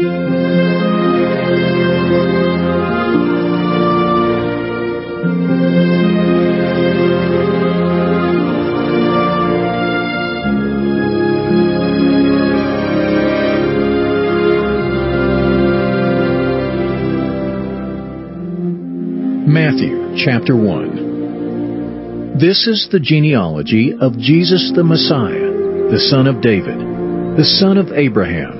Matthew chapter 1 This is the genealogy of Jesus the Messiah, the son of David, the son of Abraham.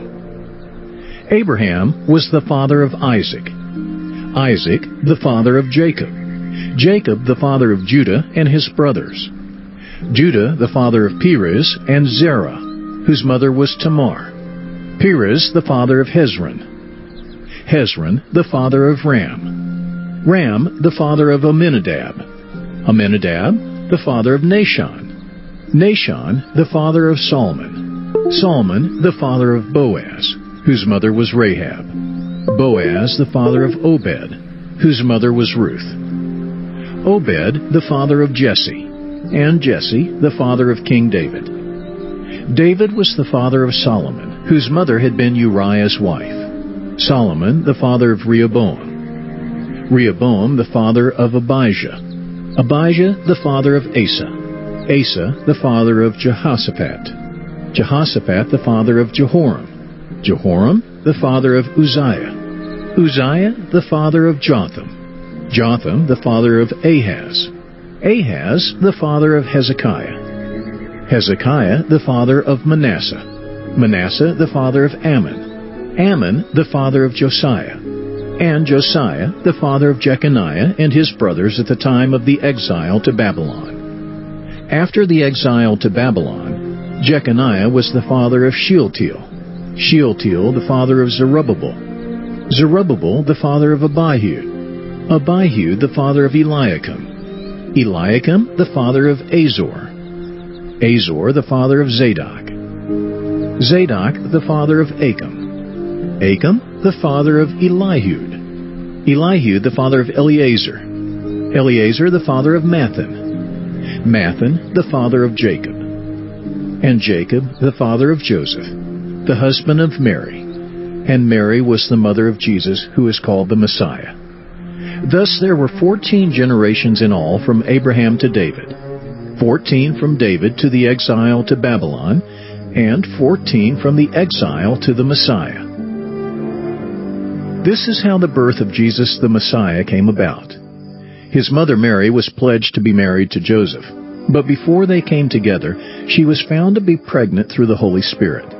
Abraham was the father of Isaac, Isaac the father of Jacob, Jacob the father of Judah and his brothers, Judah the father of Perez and Zerah, whose mother was Tamar, Perez the father of Hezron, Hezron the father of Ram, Ram, the father of Amminadab. Amminadab, the father of Nahshon. Nahshon, the father of Salmon. Salmon, the father of Boaz, whose mother was Rahab. Boaz, the father of Obed, whose mother was Ruth. Obed, the father of Jesse. And Jesse, the father of King David. David was the father of Solomon, whose mother had been Uriah's wife. Solomon, the father of Rehoboam. Rehoboam the father of Abijah, Abijah the father of Asa, Asa the father of Jehoshaphat, Jehoshaphat the father of Jehoram, Jehoram the father of Uzziah, Uzziah the father of Jotham, Jotham the father of Ahaz, Ahaz the father of Hezekiah, Hezekiah the father of Manasseh, Manasseh the father of Amon. Amon, the father of Josiah, and Josiah, the father of Jeconiah and his brothers at the time of the exile to Babylon. After the exile to Babylon, Jeconiah was the father of Shealtiel, Shealtiel the father of Zerubbabel, Zerubbabel the father of Abiud, Abiud the father of Eliakim, Eliakim the father of Azor, Azor the father of Zadok, Zadok the father of Achim, Achim the father of Eliud, Elihu the father of Eleazar, Eleazar the father of Matthan, Matthan the father of Jacob, and Jacob the father of Joseph, the husband of Mary, and Mary was the mother of Jesus, who is called the Messiah. Thus there were fourteen generations in all from Abraham to David, fourteen from David to the exile to Babylon, and fourteen from the exile to the Messiah. This is how the birth of Jesus the Messiah came about. His mother Mary was pledged to be married to Joseph, but before they came together, she was found to be pregnant through the Holy Spirit.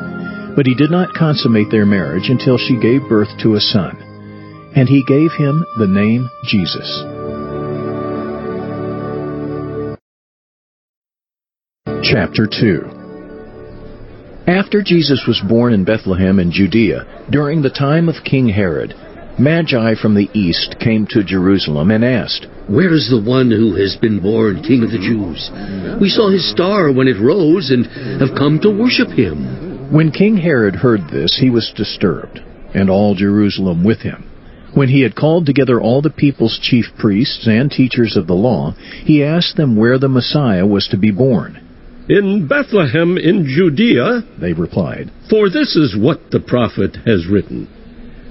But he did not consummate their marriage until she gave birth to a son, and he gave him the name Jesus. Chapter 2 after Jesus was born in Bethlehem in Judea, during the time of King Herod, Magi from the east came to Jerusalem and asked, Where is the one who has been born King of the Jews? We saw his star when it rose and have come to worship him. When King Herod heard this, he was disturbed, and all Jerusalem with him. When he had called together all the people's chief priests and teachers of the law, he asked them where the Messiah was to be born. In Bethlehem in Judea, they replied, for this is what the prophet has written.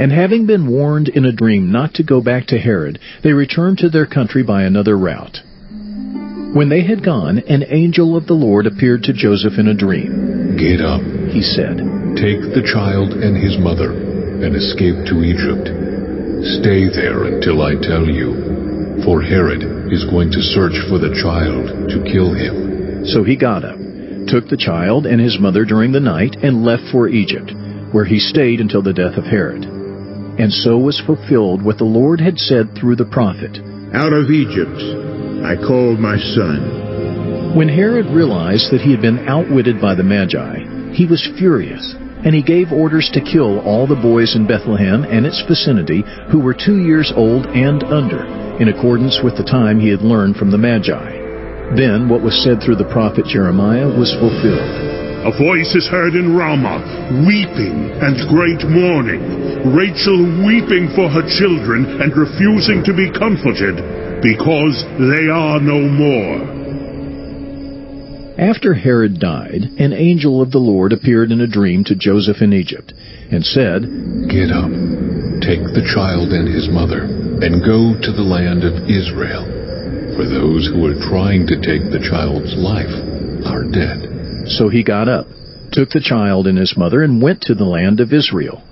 And having been warned in a dream not to go back to Herod, they returned to their country by another route. When they had gone, an angel of the Lord appeared to Joseph in a dream. Get up, He said, take the child and his mother, and escape to Egypt. Stay there until I tell you, for Herod is going to search for the child to kill him. So he got up, took the child and his mother during the night, and left for Egypt, where he stayed until the death of Herod. And so was fulfilled what the Lord had said through the prophet. Out of Egypt I called my son. When Herod realized that he had been outwitted by the Magi, he was furious, and he gave orders to kill all the boys in Bethlehem and its vicinity who were two years old and under, in accordance with the time he had learned from the Magi. Then what was said through the prophet Jeremiah was fulfilled. A voice is heard in Ramah, weeping and great mourning, Rachel weeping for her children and refusing to be comforted, because they are no more. After Herod died, an angel of the Lord appeared in a dream to Joseph in Egypt, and said, Get up, take the child and his mother, and go to the land of Israel. For those who are trying to take the child's life are dead. So he got up, took the child and his mother, and went to the land of Israel.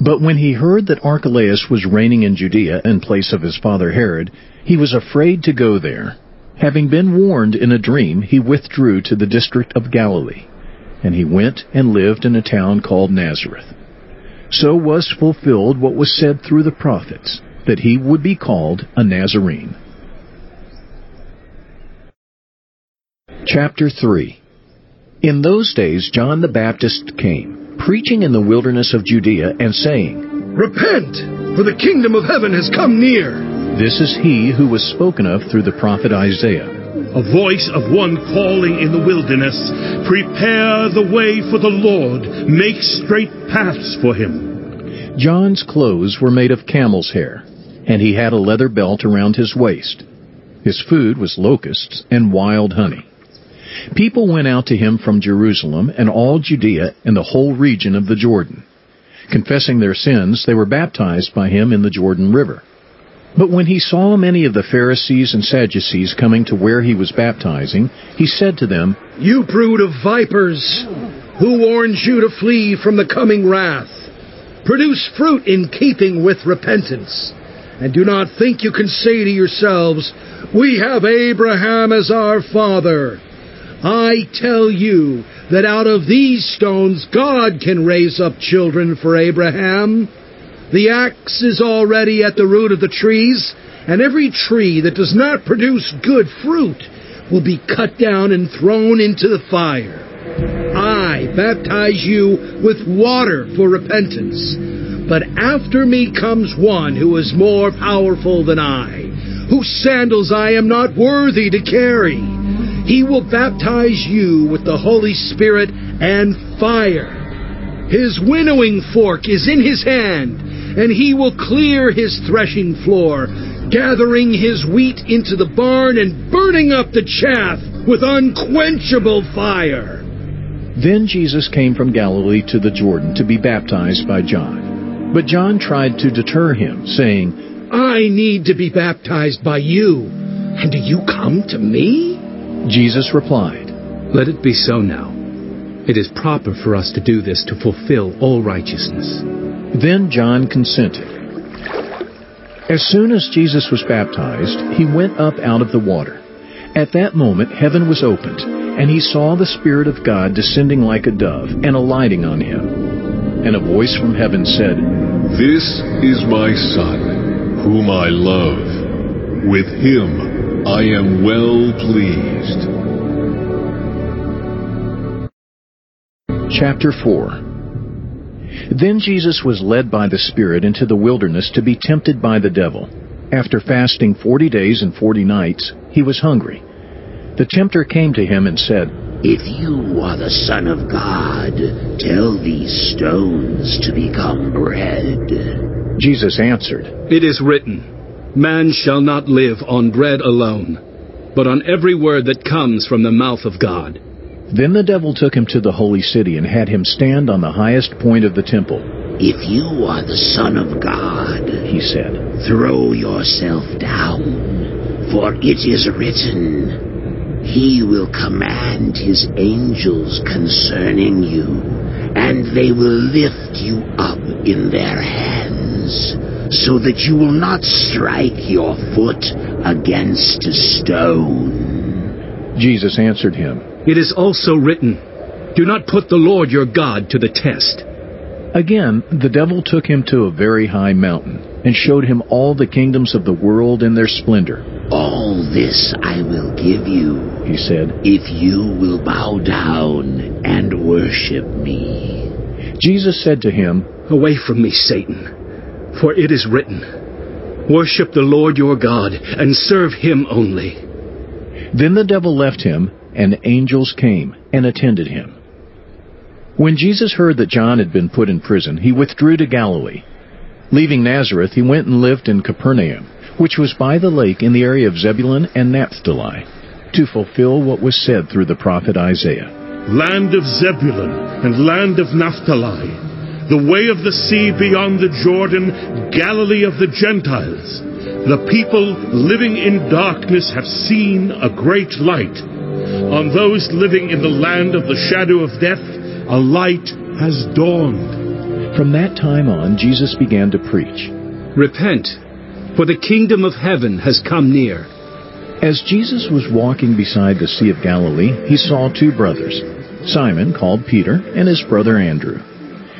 But when he heard that Archelaus was reigning in Judea in place of his father Herod, he was afraid to go there. Having been warned in a dream, he withdrew to the district of Galilee. And he went and lived in a town called Nazareth. So was fulfilled what was said through the prophets, that he would be called a Nazarene. Chapter 3 In those days John the Baptist came, preaching in the wilderness of Judea, and saying, Repent, for the kingdom of heaven has come near. This is he who was spoken of through the prophet Isaiah. A voice of one calling in the wilderness, Prepare the way for the Lord, make straight paths for him. John's clothes were made of camel's hair, and he had a leather belt around his waist. His food was locusts and wild honey. People went out to him from Jerusalem and all Judea and the whole region of the Jordan. Confessing their sins, they were baptized by him in the Jordan River. But when he saw many of the Pharisees and Sadducees coming to where he was baptizing, he said to them, You brood of vipers, who warns you to flee from the coming wrath? Produce fruit in keeping with repentance. And do not think you can say to yourselves, We have Abraham as our father. I tell you that out of these stones God can raise up children for Abraham. The axe is already at the root of the trees, and every tree that does not produce good fruit will be cut down and thrown into the fire. I baptize you with water for repentance, but after me comes one who is more powerful than I, whose sandals I am not worthy to carry. He will baptize you with the Holy Spirit and fire. His winnowing fork is in his hand, and he will clear his threshing floor, gathering his wheat into the barn and burning up the chaff with unquenchable fire. Then Jesus came from Galilee to the Jordan to be baptized by John. But John tried to deter him, saying, I need to be baptized by you, and do you come to me? Jesus replied, Let it be so now. It is proper for us to do this to fulfill all righteousness. Then John consented. As soon as Jesus was baptized, he went up out of the water. At that moment, heaven was opened, and he saw the Spirit of God descending like a dove and alighting on him. And a voice from heaven said, This is my Son, whom I love. With him I am well pleased. Chapter 4 Then Jesus was led by the Spirit into the wilderness to be tempted by the devil. After fasting forty days and forty nights, he was hungry. The tempter came to him and said, If you are the Son of God, tell these stones to become bread. Jesus answered, It is written, Man shall not live on bread alone, but on every word that comes from the mouth of God. Then the devil took him to the holy city and had him stand on the highest point of the temple. If you are the Son of God, he said, throw yourself down, for it is written, He will command His angels concerning you, and they will lift you up in their hands, so that you will not strike your foot against a stone. Jesus answered him, It is also written, Do not put the Lord your God to the test. Again, the devil took him to a very high mountain and showed him all the kingdoms of the world in their splendor. All this I will give you, he said, if you will bow down and worship me. Jesus said to him, Away from me, Satan, for it is written, Worship the Lord your God and serve him only. Then the devil left him, and angels came and attended him. When Jesus heard that John had been put in prison, he withdrew to Galilee. Leaving Nazareth, he went and lived in Capernaum, which was by the lake in the area of Zebulun and Naphtali, to fulfill what was said through the prophet Isaiah. Land of Zebulun and land of Naphtali, the way of the sea beyond the Jordan, Galilee of the Gentiles. The people living in darkness have seen a great light. On those living in the land of the shadow of death, a light has dawned. From that time on, Jesus began to preach. Repent, for the kingdom of heaven has come near. As Jesus was walking beside the Sea of Galilee, he saw two brothers, Simon, called Peter, and his brother Andrew.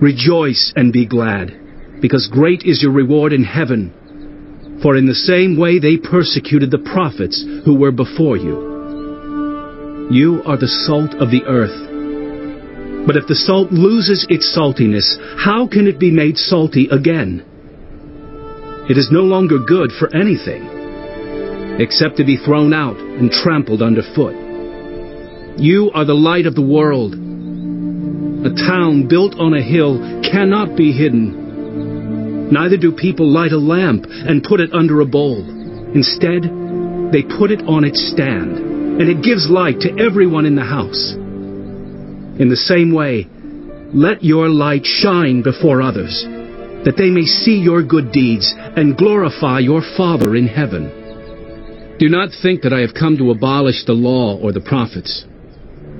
Rejoice and be glad, because great is your reward in heaven. For in the same way they persecuted the prophets who were before you. You are the salt of the earth. But if the salt loses its saltiness, how can it be made salty again? It is no longer good for anything, except to be thrown out and trampled underfoot. You are the light of the world. A town built on a hill cannot be hidden. Neither do people light a lamp and put it under a bowl. Instead, they put it on its stand, and it gives light to everyone in the house. In the same way, let your light shine before others, that they may see your good deeds and glorify your Father in heaven. Do not think that I have come to abolish the law or the prophets.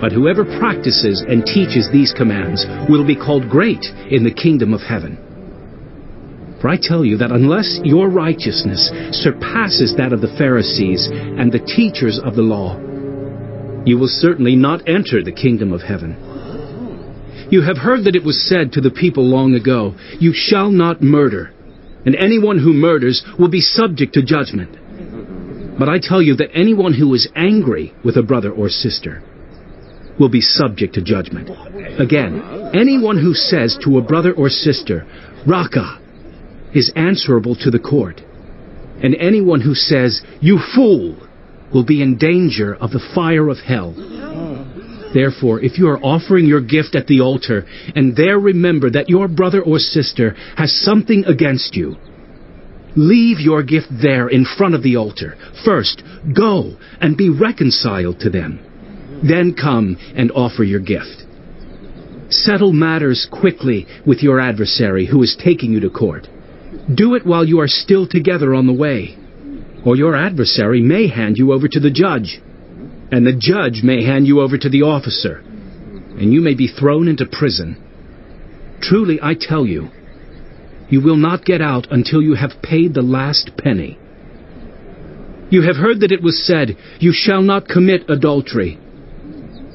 But whoever practices and teaches these commands will be called great in the kingdom of heaven. For I tell you that unless your righteousness surpasses that of the Pharisees and the teachers of the law, you will certainly not enter the kingdom of heaven. You have heard that it was said to the people long ago, You shall not murder, and anyone who murders will be subject to judgment. But I tell you that anyone who is angry with a brother or sister will be subject to judgment. Again, anyone who says to a brother or sister, Raca, is answerable to the court. And anyone who says, You fool, will be in danger of the fire of hell. Therefore, if you are offering your gift at the altar, and there remember that your brother or sister has something against you, leave your gift there in front of the altar. First, go and be reconciled to them. Then come and offer your gift. Settle matters quickly with your adversary who is taking you to court. Do it while you are still together on the way, or your adversary may hand you over to the judge, and the judge may hand you over to the officer, and you may be thrown into prison. Truly, I tell you, you will not get out until you have paid the last penny. You have heard that it was said, You shall not commit adultery.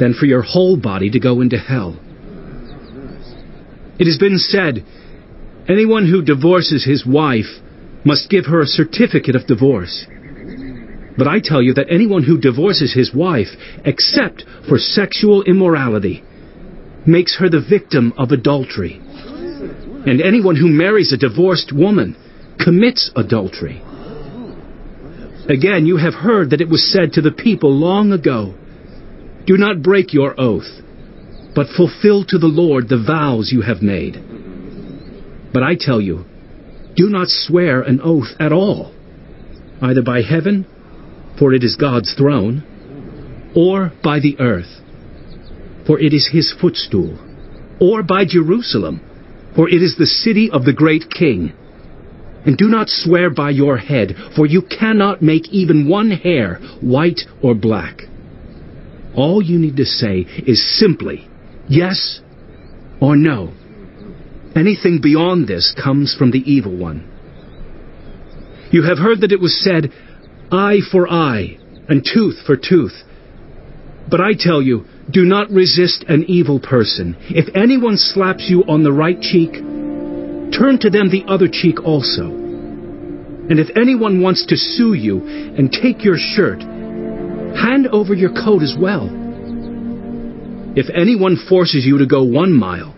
than for your whole body to go into hell. It has been said, anyone who divorces his wife must give her a certificate of divorce. But I tell you that anyone who divorces his wife, except for sexual immorality, makes her the victim of adultery. And anyone who marries a divorced woman commits adultery. Again, you have heard that it was said to the people long ago, Do not break your oath but fulfill to the Lord the vows you have made. But I tell you, do not swear an oath at all, either by heaven, for it is God's throne, or by the earth, for it is his footstool, or by Jerusalem, for it is the city of the great king. And do not swear by your head, for you cannot make even one hair white or black. All you need to say is simply, Yes or no? Anything beyond this comes from the evil one. You have heard that it was said, eye for eye, and tooth for tooth. But I tell you, do not resist an evil person. If anyone slaps you on the right cheek, turn to them the other cheek also. And if anyone wants to sue you and take your shirt, hand over your coat as well. If anyone forces you to go one mile,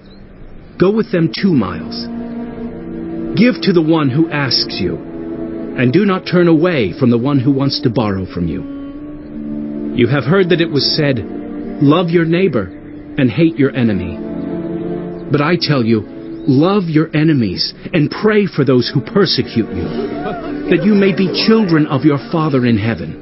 go with them two miles. Give to the one who asks you, and do not turn away from the one who wants to borrow from you. You have heard that it was said, Love your neighbor and hate your enemy. But I tell you, love your enemies and pray for those who persecute you, that you may be children of your Father in heaven.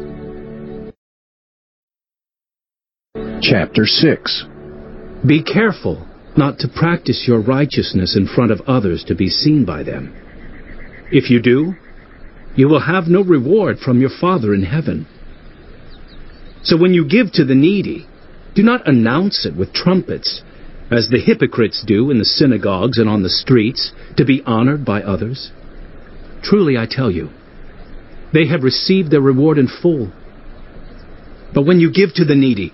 Chapter 6 Be careful not to practice your righteousness in front of others to be seen by them. If you do, you will have no reward from your Father in heaven. So when you give to the needy, do not announce it with trumpets, as the hypocrites do in the synagogues and on the streets, to be honored by others. Truly I tell you, they have received their reward in full. But when you give to the needy,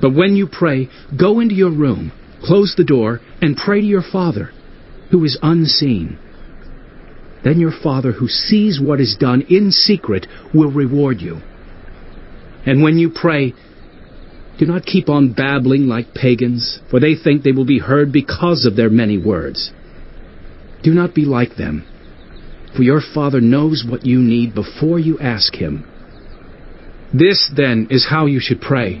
But when you pray, go into your room, close the door, and pray to your Father, who is unseen. Then your Father, who sees what is done in secret, will reward you. And when you pray, do not keep on babbling like pagans, for they think they will be heard because of their many words. Do not be like them, for your Father knows what you need before you ask Him. This, then, is how you should pray.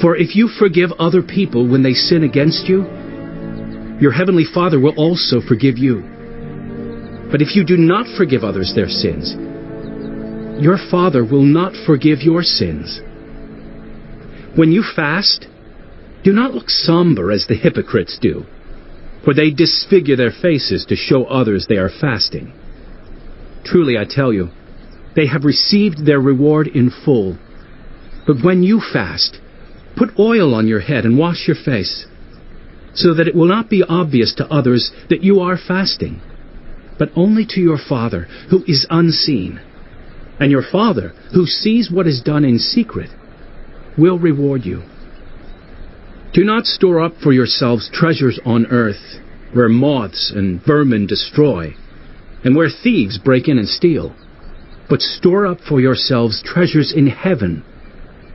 For if you forgive other people when they sin against you, your heavenly Father will also forgive you. But if you do not forgive others their sins, your Father will not forgive your sins. When you fast, do not look somber as the hypocrites do, for they disfigure their faces to show others they are fasting. Truly I tell you, they have received their reward in full. But when you fast, Put oil on your head and wash your face, so that it will not be obvious to others that you are fasting, but only to your Father who is unseen. And your Father, who sees what is done in secret, will reward you. Do not store up for yourselves treasures on earth, where moths and vermin destroy, and where thieves break in and steal. But store up for yourselves treasures in heaven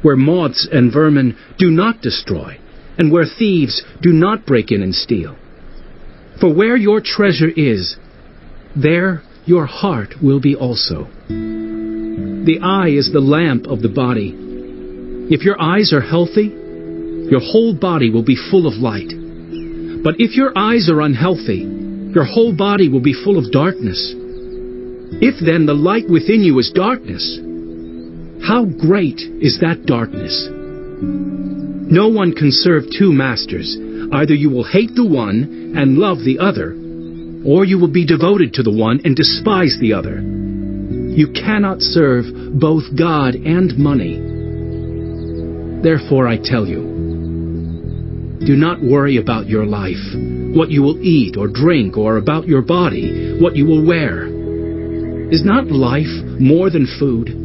where moths and vermin do not destroy, and where thieves do not break in and steal. For where your treasure is, there your heart will be also. The eye is the lamp of the body. If your eyes are healthy, your whole body will be full of light. But if your eyes are unhealthy, your whole body will be full of darkness. If then the light within you is darkness, how great is that darkness? No one can serve two masters. Either you will hate the one and love the other, or you will be devoted to the one and despise the other. You cannot serve both God and money. Therefore, I tell you, do not worry about your life, what you will eat or drink, or about your body, what you will wear. Is not life more than food?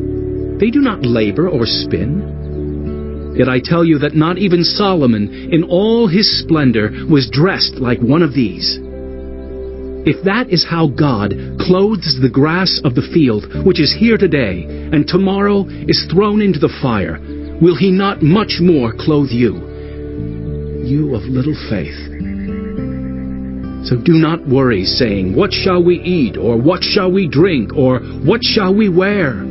They do not labor or spin. Yet I tell you that not even Solomon, in all his splendor, was dressed like one of these. If that is how God clothes the grass of the field, which is here today, and tomorrow is thrown into the fire, will he not much more clothe you? You of little faith. So do not worry, saying, What shall we eat, or what shall we drink, or what shall we wear?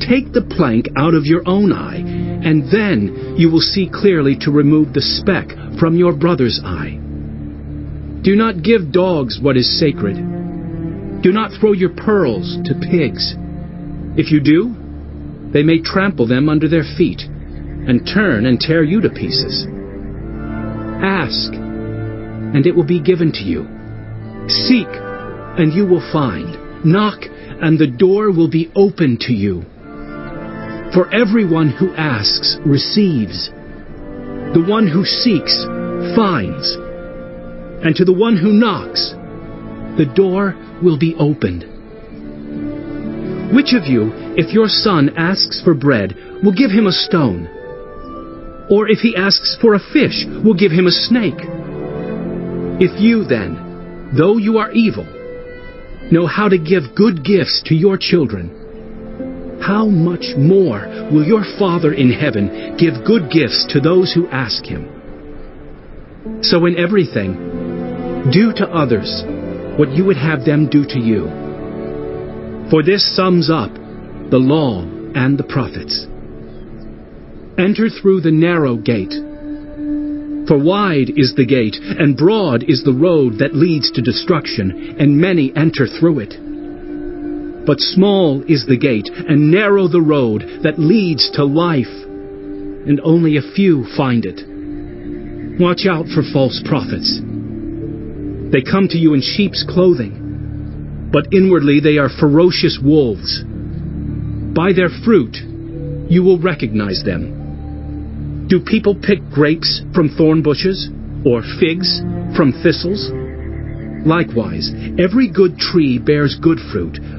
take the plank out of your own eye, and then you will see clearly to remove the speck from your brother's eye. Do not give dogs what is sacred. Do not throw your pearls to pigs. If you do, they may trample them under their feet and turn and tear you to pieces. Ask, and it will be given to you. Seek, and you will find. Knock, and the door will be open to you. For everyone who asks receives. The one who seeks finds. And to the one who knocks, the door will be opened. Which of you, if your son asks for bread, will give him a stone? Or if he asks for a fish, will give him a snake? If you then, though you are evil, know how to give good gifts to your children, how much more will your Father in heaven give good gifts to those who ask him? So in everything, do to others what you would have them do to you. For this sums up the law and the prophets. Enter through the narrow gate. For wide is the gate, and broad is the road that leads to destruction, and many enter through it. But small is the gate, and narrow the road that leads to life, and only a few find it. Watch out for false prophets. They come to you in sheep's clothing, but inwardly they are ferocious wolves. By their fruit you will recognize them. Do people pick grapes from thorn bushes, or figs from thistles? Likewise, every good tree bears good fruit,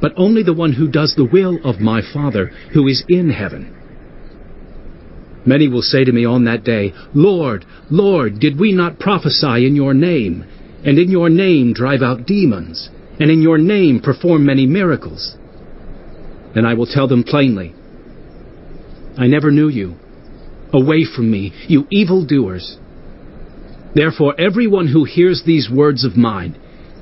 but only the one who does the will of my Father who is in heaven. Many will say to me on that day, Lord, Lord, did we not prophesy in your name, and in your name drive out demons, and in your name perform many miracles? Then I will tell them plainly, I never knew you. Away from me, you evil doers. Therefore, everyone who hears these words of mine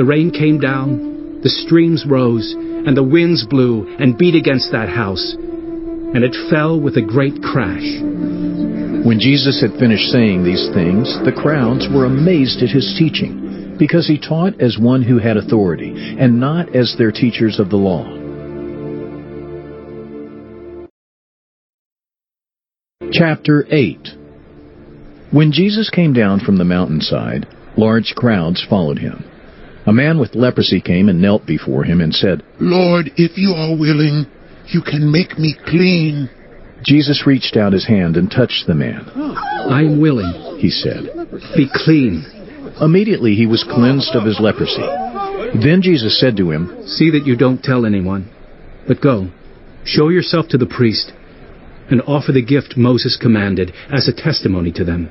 The rain came down, the streams rose, and the winds blew and beat against that house, and it fell with a great crash. When Jesus had finished saying these things, the crowds were amazed at his teaching, because he taught as one who had authority, and not as their teachers of the law. Chapter 8 When Jesus came down from the mountainside, large crowds followed him. A man with leprosy came and knelt before him and said, Lord, if you are willing, you can make me clean. Jesus reached out his hand and touched the man. Oh. I am willing, he said. Be clean. Immediately he was cleansed of his leprosy. Then Jesus said to him, See that you don't tell anyone, but go, show yourself to the priest, and offer the gift Moses commanded as a testimony to them.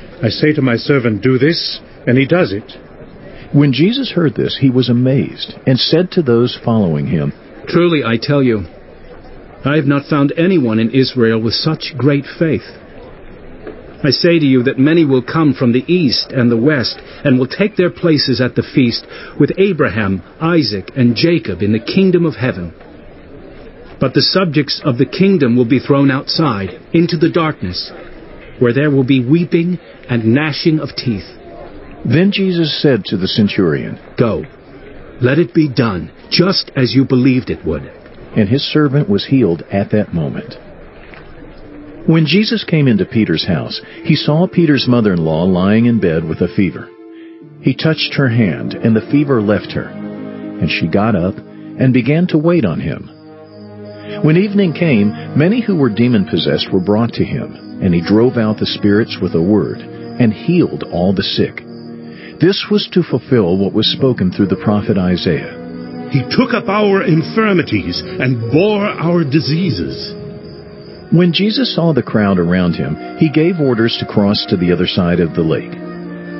I say to my servant, Do this, and he does it. When Jesus heard this, he was amazed, and said to those following him, Truly I tell you, I have not found anyone in Israel with such great faith. I say to you that many will come from the east and the west, and will take their places at the feast with Abraham, Isaac, and Jacob in the kingdom of heaven. But the subjects of the kingdom will be thrown outside, into the darkness, where there will be weeping and gnashing of teeth. Then Jesus said to the centurion, Go, let it be done, just as you believed it would. And his servant was healed at that moment. When Jesus came into Peter's house, he saw Peter's mother-in-law lying in bed with a fever. He touched her hand, and the fever left her. And she got up and began to wait on him. When evening came, many who were demon-possessed were brought to him, and he drove out the spirits with a word, and healed all the sick. This was to fulfill what was spoken through the prophet Isaiah. He took up our infirmities and bore our diseases. When Jesus saw the crowd around him, he gave orders to cross to the other side of the lake.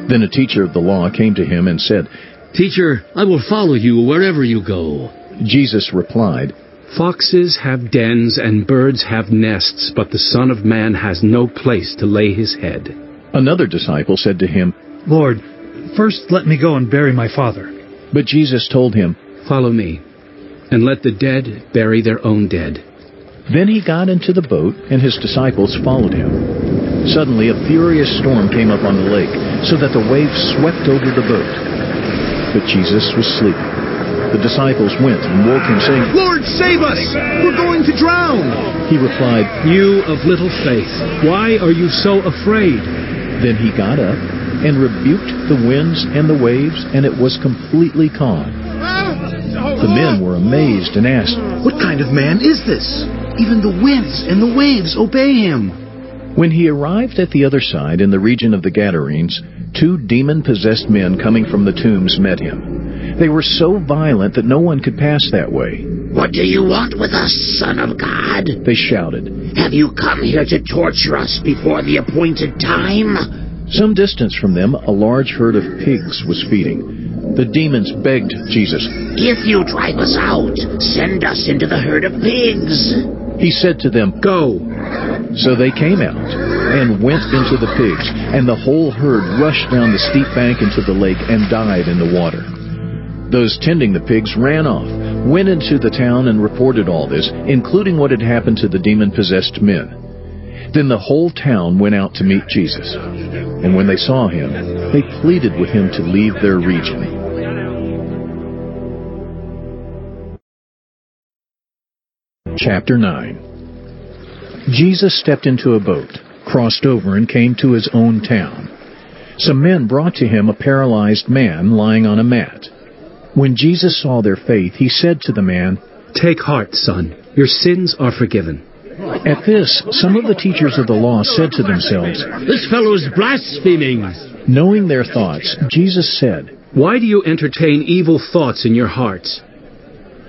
Then a teacher of the law came to him and said, Teacher, I will follow you wherever you go. Jesus replied, Foxes have dens and birds have nests, but the Son of Man has no place to lay his head. Another disciple said to him, Lord, first let me go and bury my father. But Jesus told him, Follow me, and let the dead bury their own dead. Then he got into the boat, and his disciples followed him. Suddenly a furious storm came up on the lake, so that the waves swept over the boat. But Jesus was sleeping. The disciples went and woke him, saying, Lord, save us! We're going to drown! He replied, You of little faith, why are you so afraid? Then he got up and rebuked the winds and the waves, and it was completely calm. The men were amazed and asked, What kind of man is this? Even the winds and the waves obey him. When he arrived at the other side in the region of the Gadarenes, two demon possessed men coming from the tombs met him. They were so violent that no one could pass that way. What do you want with us, Son of God? They shouted. Have you come here to torture us before the appointed time? Some distance from them, a large herd of pigs was feeding. The demons begged Jesus, If you drive us out, send us into the herd of pigs. He said to them, Go. So they came out and went into the pigs, and the whole herd rushed down the steep bank into the lake and died in the water. Those tending the pigs ran off, went into the town and reported all this, including what had happened to the demon-possessed men. Then the whole town went out to meet Jesus. And when they saw him, they pleaded with him to leave their region. Chapter 9 Jesus stepped into a boat, crossed over, and came to his own town. Some men brought to him a paralyzed man lying on a mat. When Jesus saw their faith, he said to the man, Take heart, son. Your sins are forgiven. At this, some of the teachers of the law said to themselves, This fellow is blaspheming. Knowing their thoughts, Jesus said, Why do you entertain evil thoughts in your hearts?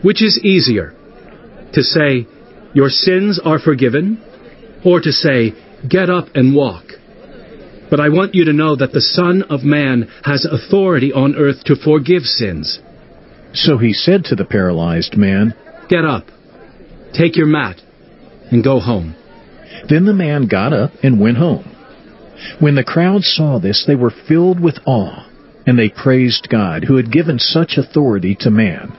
Which is easier, to say, Your sins are forgiven, or to say, Get up and walk? But I want you to know that the Son of Man has authority on earth to forgive sins. So he said to the paralyzed man, Get up, take your mat, and go home. Then the man got up and went home. When the crowd saw this, they were filled with awe. and they praised God who had given such authority to man.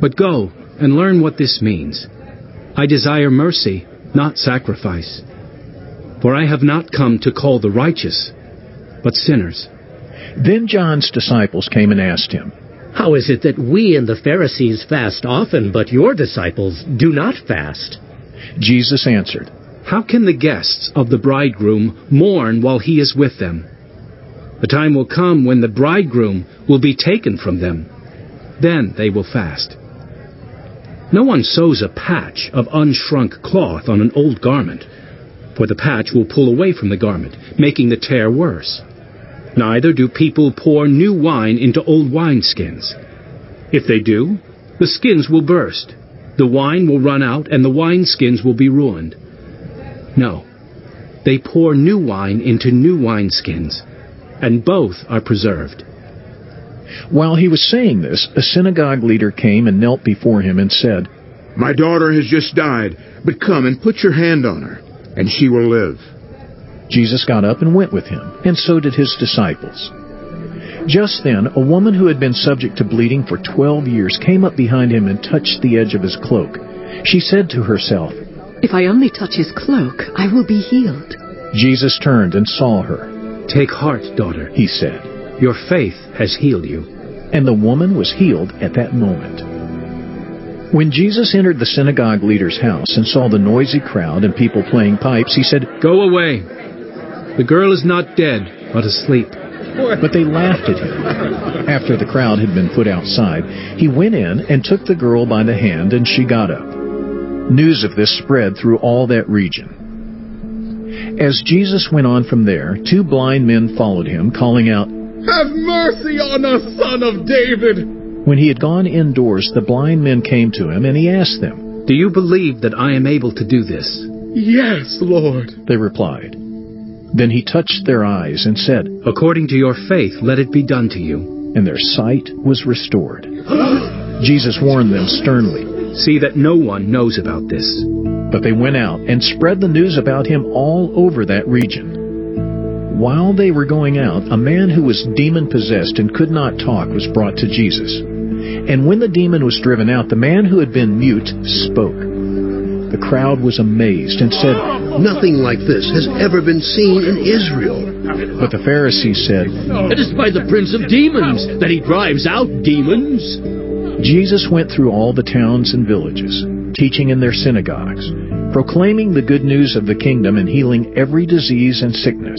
But go and learn what this means. I desire mercy, not sacrifice. For I have not come to call the righteous, but sinners. Then John's disciples came and asked him, How is it that we and the Pharisees fast often, but your disciples do not fast? Jesus answered, How can the guests of the bridegroom mourn while he is with them? The time will come when the bridegroom will be taken from them. Then they will fast. No one sews a patch of unshrunk cloth on an old garment, for the patch will pull away from the garment, making the tear worse. Neither do people pour new wine into old wineskins. If they do, the skins will burst, the wine will run out, and the wineskins will be ruined. No, they pour new wine into new wineskins, and both are preserved. While he was saying this, a synagogue leader came and knelt before him and said, My daughter has just died, but come and put your hand on her, and she will live. Jesus got up and went with him, and so did his disciples. Just then, a woman who had been subject to bleeding for twelve years came up behind him and touched the edge of his cloak. She said to herself, If I only touch his cloak, I will be healed. Jesus turned and saw her. Take heart, daughter, he said. Your faith has healed you. And the woman was healed at that moment. When Jesus entered the synagogue leader's house and saw the noisy crowd and people playing pipes, he said, Go away. The girl is not dead, but asleep. But they laughed at him. After the crowd had been put outside, he went in and took the girl by the hand, and she got up. News of this spread through all that region. As Jesus went on from there, two blind men followed him, calling out, Have mercy on us, son of David! When he had gone indoors, the blind men came to him, and he asked them, Do you believe that I am able to do this? Yes, Lord, they replied. Then he touched their eyes and said, According to your faith, let it be done to you. And their sight was restored. Jesus warned them sternly, See that no one knows about this. But they went out and spread the news about him all over that region. While they were going out, a man who was demon possessed and could not talk was brought to Jesus. And when the demon was driven out, the man who had been mute spoke. The crowd was amazed and said, Nothing like this has ever been seen in Israel. But the Pharisees said, It is by the prince of demons that he drives out demons. Jesus went through all the towns and villages, teaching in their synagogues, proclaiming the good news of the kingdom and healing every disease and sickness.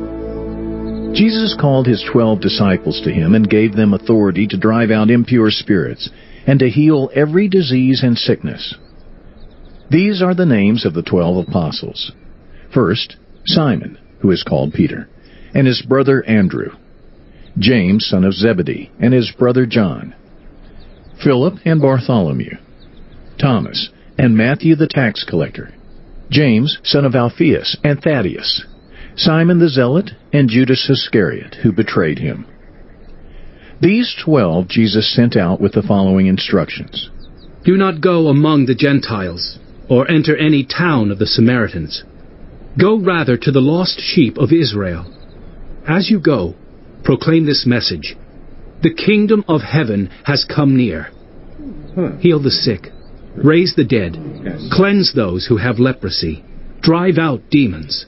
Jesus called his twelve disciples to him and gave them authority to drive out impure spirits and to heal every disease and sickness. These are the names of the twelve apostles. First, Simon, who is called Peter, and his brother Andrew. James, son of Zebedee, and his brother John. Philip and Bartholomew. Thomas, and Matthew the tax collector. James, son of Alphaeus, and Thaddeus. Simon the Zealot, and Judas Iscariot, who betrayed him. These twelve Jesus sent out with the following instructions. Do not go among the Gentiles, or enter any town of the Samaritans. Go rather to the lost sheep of Israel. As you go, proclaim this message. The kingdom of heaven has come near. Heal the sick, raise the dead, cleanse those who have leprosy, drive out demons.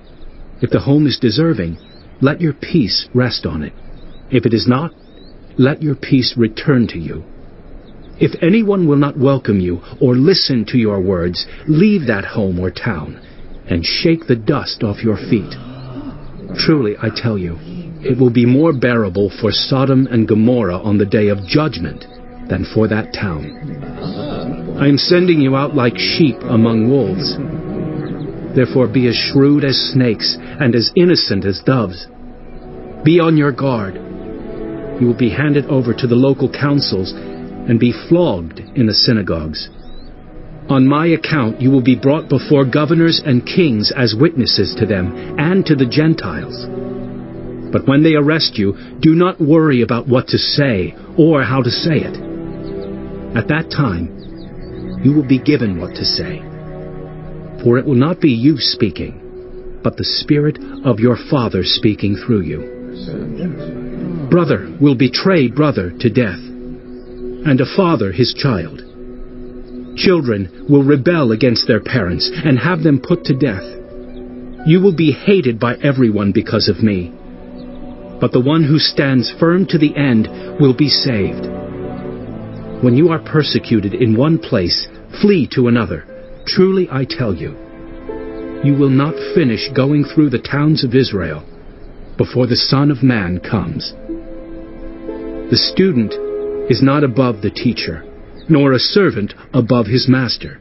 If the home is deserving, let your peace rest on it. If it is not, let your peace return to you. If anyone will not welcome you or listen to your words, leave that home or town and shake the dust off your feet. Truly, I tell you, it will be more bearable for Sodom and Gomorrah on the day of judgment than for that town. I am sending you out like sheep among wolves. Therefore be as shrewd as snakes and as innocent as doves. Be on your guard. You will be handed over to the local councils and be flogged in the synagogues. On my account you will be brought before governors and kings as witnesses to them and to the Gentiles. But when they arrest you, do not worry about what to say or how to say it. At that time, you will be given what to say. For it will not be you speaking, but the Spirit of your Father speaking through you. Brother will betray brother to death, and a father his child. Children will rebel against their parents and have them put to death. You will be hated by everyone because of me. But the one who stands firm to the end will be saved. When you are persecuted in one place, flee to another. Truly I tell you, you will not finish going through the towns of Israel before the Son of Man comes. The student is not above the teacher, nor a servant above his master.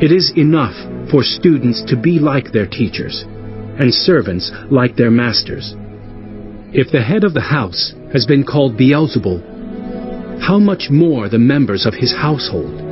It is enough for students to be like their teachers, and servants like their masters. If the head of the house has been called Beelzebul, how much more the members of his household?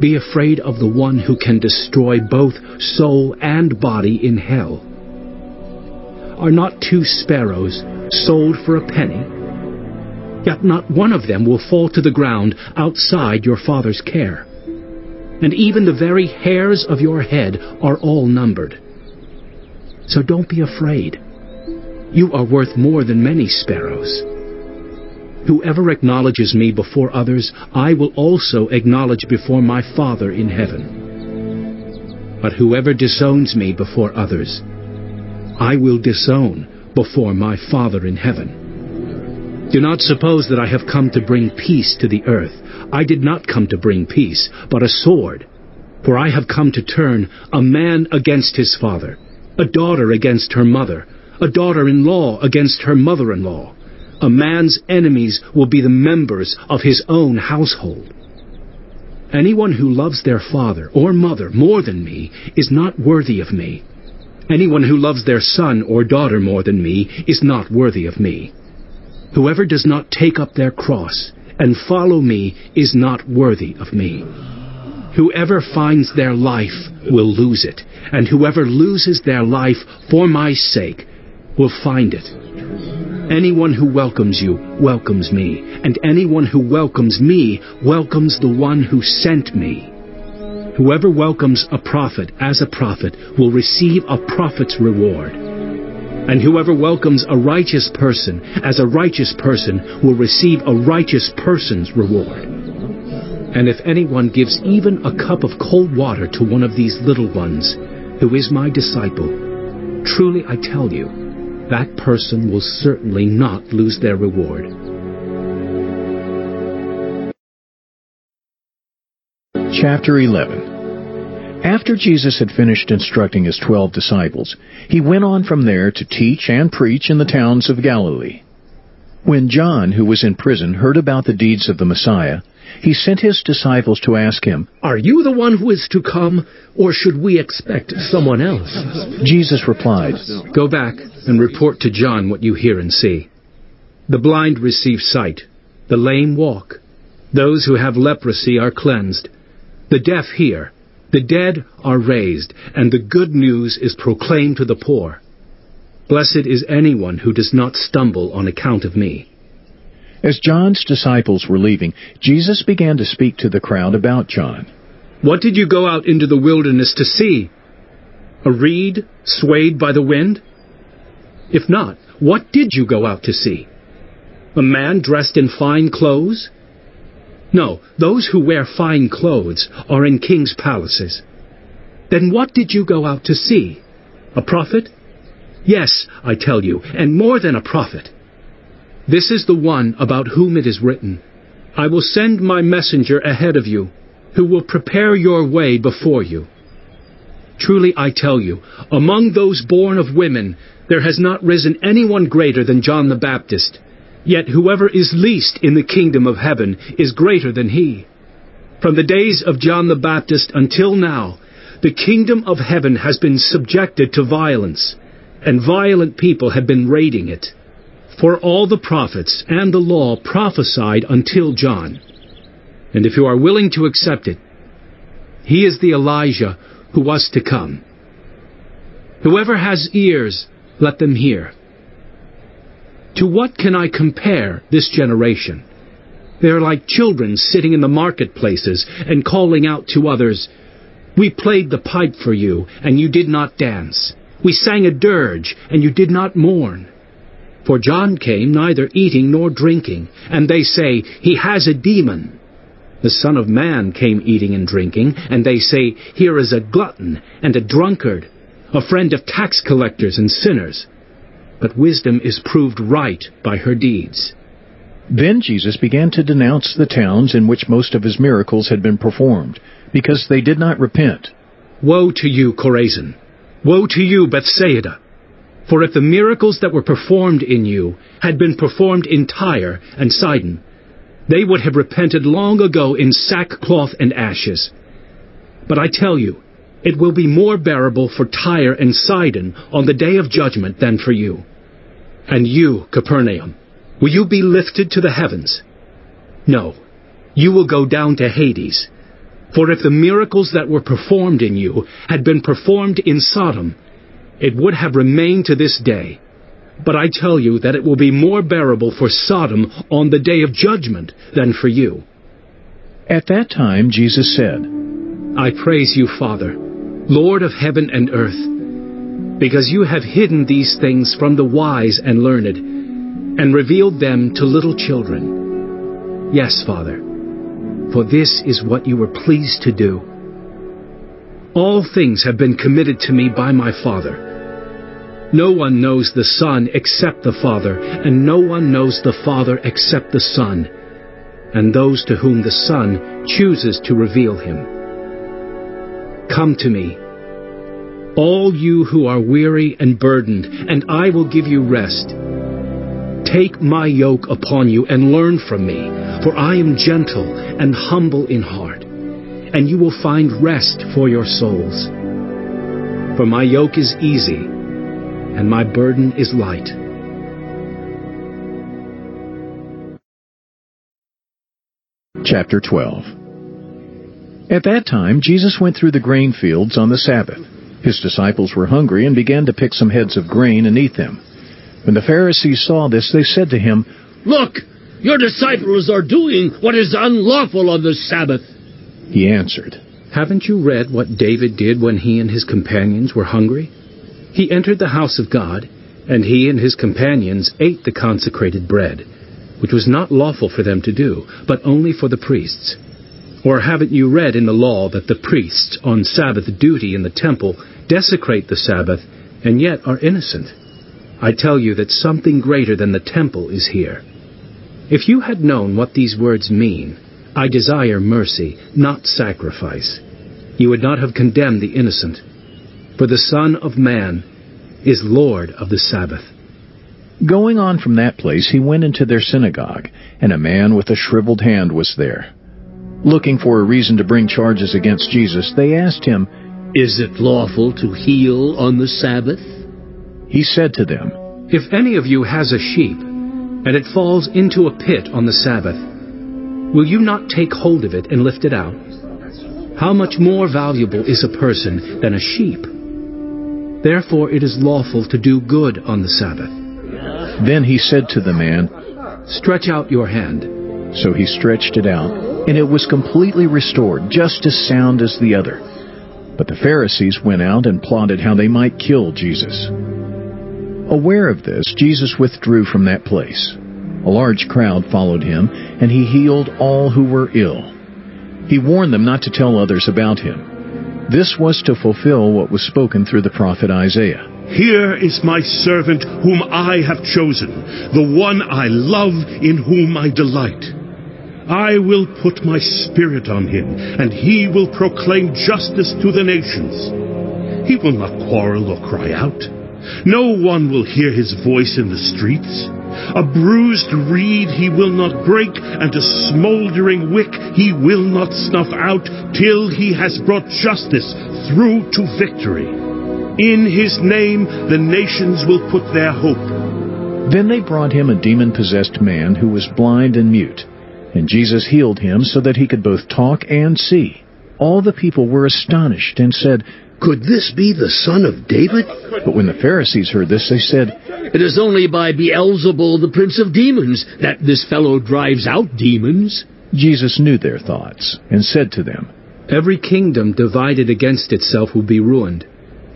be afraid of the one who can destroy both soul and body in hell. Are not two sparrows sold for a penny? Yet not one of them will fall to the ground outside your Father's care. And even the very hairs of your head are all numbered. So don't be afraid. You are worth more than many sparrows. Whoever acknowledges me before others, I will also acknowledge before my Father in heaven. But whoever disowns me before others, I will disown before my Father in heaven. Do not suppose that I have come to bring peace to the earth. I did not come to bring peace, but a sword. For I have come to turn a man against his father, a daughter against her mother, a daughter-in-law against her mother-in-law. A man's enemies will be the members of his own household. Anyone who loves their father or mother more than me is not worthy of me. Anyone who loves their son or daughter more than me is not worthy of me. Whoever does not take up their cross and follow me is not worthy of me. Whoever finds their life will lose it, and whoever loses their life for my sake will find it. Anyone who welcomes you welcomes me, and anyone who welcomes me welcomes the one who sent me. Whoever welcomes a prophet as a prophet will receive a prophet's reward. And whoever welcomes a righteous person as a righteous person will receive a righteous person's reward. And if anyone gives even a cup of cold water to one of these little ones, who is my disciple, truly I tell you, that person will certainly not lose their reward. Chapter 11 After Jesus had finished instructing his twelve disciples, he went on from there to teach and preach in the towns of Galilee. When John, who was in prison, heard about the deeds of the Messiah, he sent his disciples to ask him, Are you the one who is to come, or should we expect someone else? Jesus replied, Go back and report to John what you hear and see. The blind receive sight, the lame walk, those who have leprosy are cleansed, the deaf hear, the dead are raised, and the good news is proclaimed to the poor. Blessed is anyone who does not stumble on account of me. As John's disciples were leaving, Jesus began to speak to the crowd about John. What did you go out into the wilderness to see? A reed swayed by the wind? If not, what did you go out to see? A man dressed in fine clothes? No, those who wear fine clothes are in king's palaces. Then what did you go out to see? A prophet? Yes, I tell you, and more than a prophet. This is the one about whom it is written, I will send my messenger ahead of you, who will prepare your way before you. Truly I tell you, among those born of women, there has not risen anyone greater than John the Baptist. Yet whoever is least in the kingdom of heaven is greater than he. From the days of John the Baptist until now, the kingdom of heaven has been subjected to violence, and violent people have been raiding it. For all the prophets and the law prophesied until John. And if you are willing to accept it, he is the Elijah who was to come. Whoever has ears, let them hear. To what can I compare this generation? They are like children sitting in the marketplaces and calling out to others, We played the pipe for you, and you did not dance. We sang a dirge, and you did not mourn. For John came neither eating nor drinking, and they say, He has a demon. The Son of Man came eating and drinking, and they say, Here is a glutton and a drunkard, a friend of tax collectors and sinners. But wisdom is proved right by her deeds. Then Jesus began to denounce the towns in which most of his miracles had been performed, because they did not repent. Woe to you, Chorazin! Woe to you, Bethsaida! For if the miracles that were performed in you had been performed in Tyre and Sidon, they would have repented long ago in sackcloth and ashes. But I tell you, it will be more bearable for Tyre and Sidon on the day of judgment than for you. And you, Capernaum, will you be lifted to the heavens? No, you will go down to Hades. For if the miracles that were performed in you had been performed in Sodom, it would have remained to this day. But I tell you that it will be more bearable for Sodom on the day of judgment than for you. At that time Jesus said, I praise you, Father, Lord of heaven and earth, because you have hidden these things from the wise and learned, and revealed them to little children. Yes, Father, for this is what you were pleased to do. All things have been committed to me by my Father. No one knows the Son except the Father, and no one knows the Father except the Son, and those to whom the Son chooses to reveal him. Come to me, all you who are weary and burdened, and I will give you rest. Take my yoke upon you and learn from me, for I am gentle and humble in heart and you will find rest for your souls. For my yoke is easy, and my burden is light. Chapter 12 At that time, Jesus went through the grain fields on the Sabbath. His disciples were hungry and began to pick some heads of grain and eat them. When the Pharisees saw this, they said to him, Look, your disciples are doing what is unlawful on the Sabbath. He answered, Haven't you read what David did when he and his companions were hungry? He entered the house of God, and he and his companions ate the consecrated bread, which was not lawful for them to do, but only for the priests. Or haven't you read in the law that the priests, on Sabbath duty in the temple, desecrate the Sabbath, and yet are innocent? I tell you that something greater than the temple is here. If you had known what these words mean, I desire mercy, not sacrifice. You would not have condemned the innocent. For the Son of Man is Lord of the Sabbath. Going on from that place, he went into their synagogue, and a man with a shriveled hand was there. Looking for a reason to bring charges against Jesus, they asked him, Is it lawful to heal on the Sabbath? He said to them, If any of you has a sheep, and it falls into a pit on the Sabbath, will you not take hold of it and lift it out? How much more valuable is a person than a sheep? Therefore it is lawful to do good on the Sabbath. Then he said to the man, Stretch out your hand. So he stretched it out, and it was completely restored, just as sound as the other. But the Pharisees went out and plotted how they might kill Jesus. Aware of this, Jesus withdrew from that place. A large crowd followed him, and he healed all who were ill. He warned them not to tell others about him. This was to fulfill what was spoken through the prophet Isaiah. Here is my servant whom I have chosen, the one I love, in whom I delight. I will put my spirit on him, and he will proclaim justice to the nations. He will not quarrel or cry out. No one will hear his voice in the streets. A bruised reed he will not break, and a smoldering wick he will not snuff out, till he has brought justice through to victory. In his name the nations will put their hope. Then they brought him a demon possessed man who was blind and mute, and Jesus healed him so that he could both talk and see. All the people were astonished and said, Could this be the son of David? But when the Pharisees heard this, they said, It is only by Beelzebul, the prince of demons, that this fellow drives out demons. Jesus knew their thoughts, and said to them, Every kingdom divided against itself will be ruined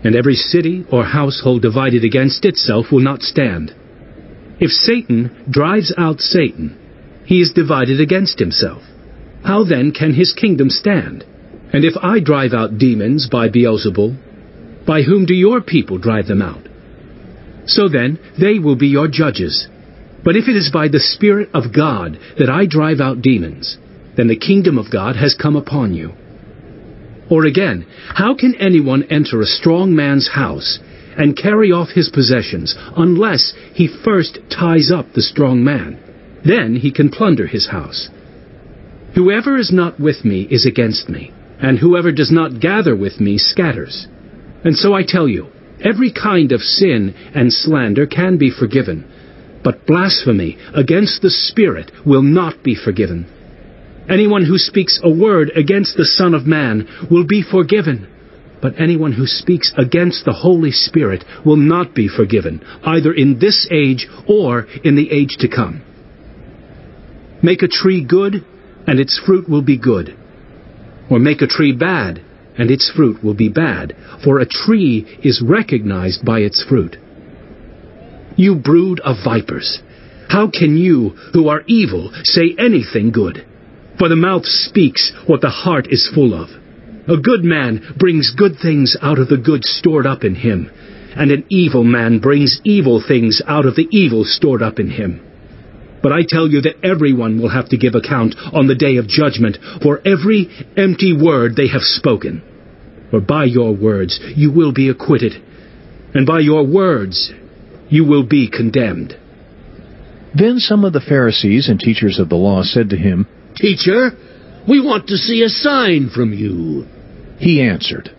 and every city or household divided against itself will not stand. If Satan drives out Satan, he is divided against himself. How then can his kingdom stand? And if I drive out demons by Beelzebul, by whom do your people drive them out? So then, they will be your judges. But if it is by the Spirit of God that I drive out demons, then the kingdom of God has come upon you. Or again, how can anyone enter a strong man's house and carry off his possessions unless he first ties up the strong man? Then he can plunder his house. Whoever is not with me is against me, and whoever does not gather with me scatters. And so I tell you, every kind of sin and slander can be forgiven, but blasphemy against the Spirit will not be forgiven. Anyone who speaks a word against the Son of Man will be forgiven. But anyone who speaks against the Holy Spirit will not be forgiven, either in this age or in the age to come. Make a tree good, and its fruit will be good. Or make a tree bad, and its fruit will be bad, for a tree is recognized by its fruit. You brood of vipers, how can you, who are evil, say anything good? For the mouth speaks what the heart is full of. A good man brings good things out of the good stored up in him, and an evil man brings evil things out of the evil stored up in him. But I tell you that everyone will have to give account on the day of judgment for every empty word they have spoken. For by your words you will be acquitted, and by your words you will be condemned. Then some of the Pharisees and teachers of the law said to him, Teacher, we want to see a sign from you. He answered,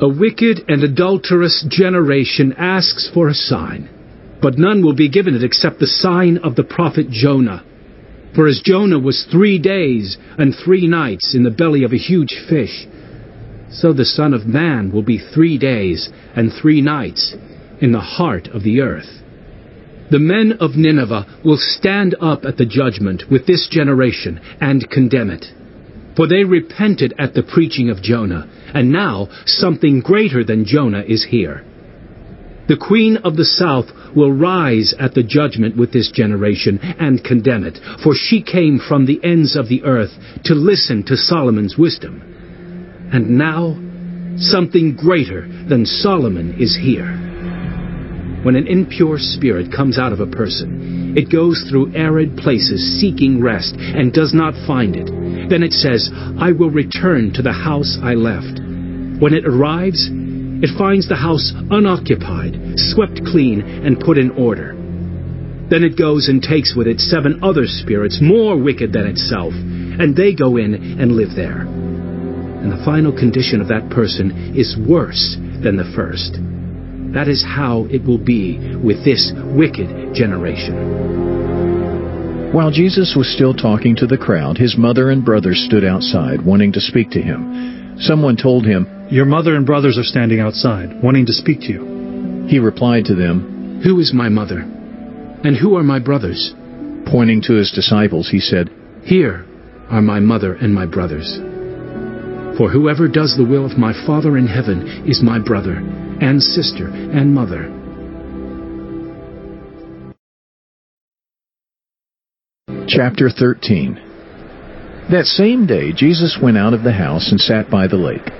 A wicked and adulterous generation asks for a sign, but none will be given it except the sign of the prophet Jonah. For as Jonah was three days and three nights in the belly of a huge fish, so the Son of Man will be three days and three nights in the heart of the earth. The men of Nineveh will stand up at the judgment with this generation and condemn it. For they repented at the preaching of Jonah, and now something greater than Jonah is here. The queen of the south will rise at the judgment with this generation and condemn it, for she came from the ends of the earth to listen to Solomon's wisdom. And now something greater than Solomon is here. When an impure spirit comes out of a person, it goes through arid places seeking rest and does not find it. Then it says, I will return to the house I left. When it arrives, it finds the house unoccupied, swept clean, and put in order. Then it goes and takes with it seven other spirits more wicked than itself, and they go in and live there. And the final condition of that person is worse than the first. That is how it will be with this wicked generation. While Jesus was still talking to the crowd, his mother and brothers stood outside, wanting to speak to him. Someone told him, Your mother and brothers are standing outside, wanting to speak to you. He replied to them, Who is my mother? And who are my brothers? Pointing to his disciples, he said, Here are my mother and my brothers. For whoever does the will of my Father in heaven is my brother, and sister, and mother. Chapter 13 That same day Jesus went out of the house and sat by the lake.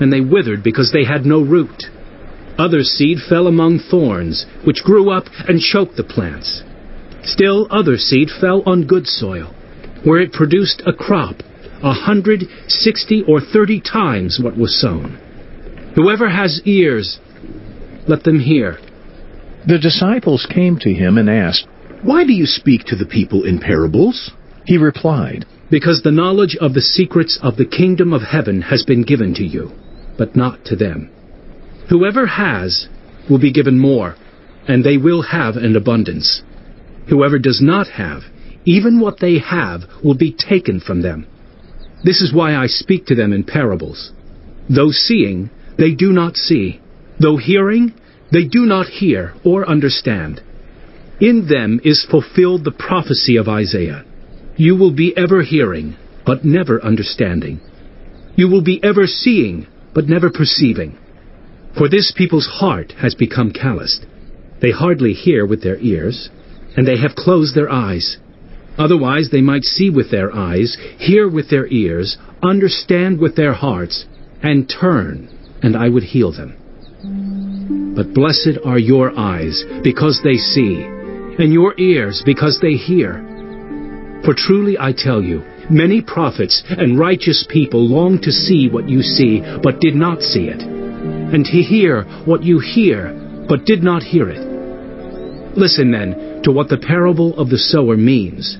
and they withered because they had no root. Other seed fell among thorns, which grew up and choked the plants. Still other seed fell on good soil, where it produced a crop, a hundred, sixty, or thirty times what was sown. Whoever has ears, let them hear. The disciples came to him and asked, Why do you speak to the people in parables? He replied, Because the knowledge of the secrets of the kingdom of heaven has been given to you, but not to them. Whoever has will be given more, and they will have an abundance. Whoever does not have, even what they have will be taken from them. This is why I speak to them in parables. Though seeing, they do not see. Though hearing, they do not hear or understand. In them is fulfilled the prophecy of Isaiah. You will be ever hearing, but never understanding. You will be ever seeing, but never perceiving. For this people's heart has become calloused. They hardly hear with their ears, and they have closed their eyes. Otherwise they might see with their eyes, hear with their ears, understand with their hearts, and turn, and I would heal them. But blessed are your eyes, because they see, and your ears, because they hear. For truly I tell you, many prophets and righteous people long to see what you see, but did not see it, and to hear what you hear, but did not hear it. Listen then to what the parable of the sower means.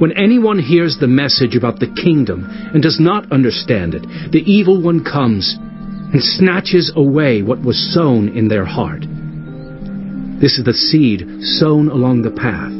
When anyone hears the message about the kingdom and does not understand it, the evil one comes and snatches away what was sown in their heart. This is the seed sown along the path.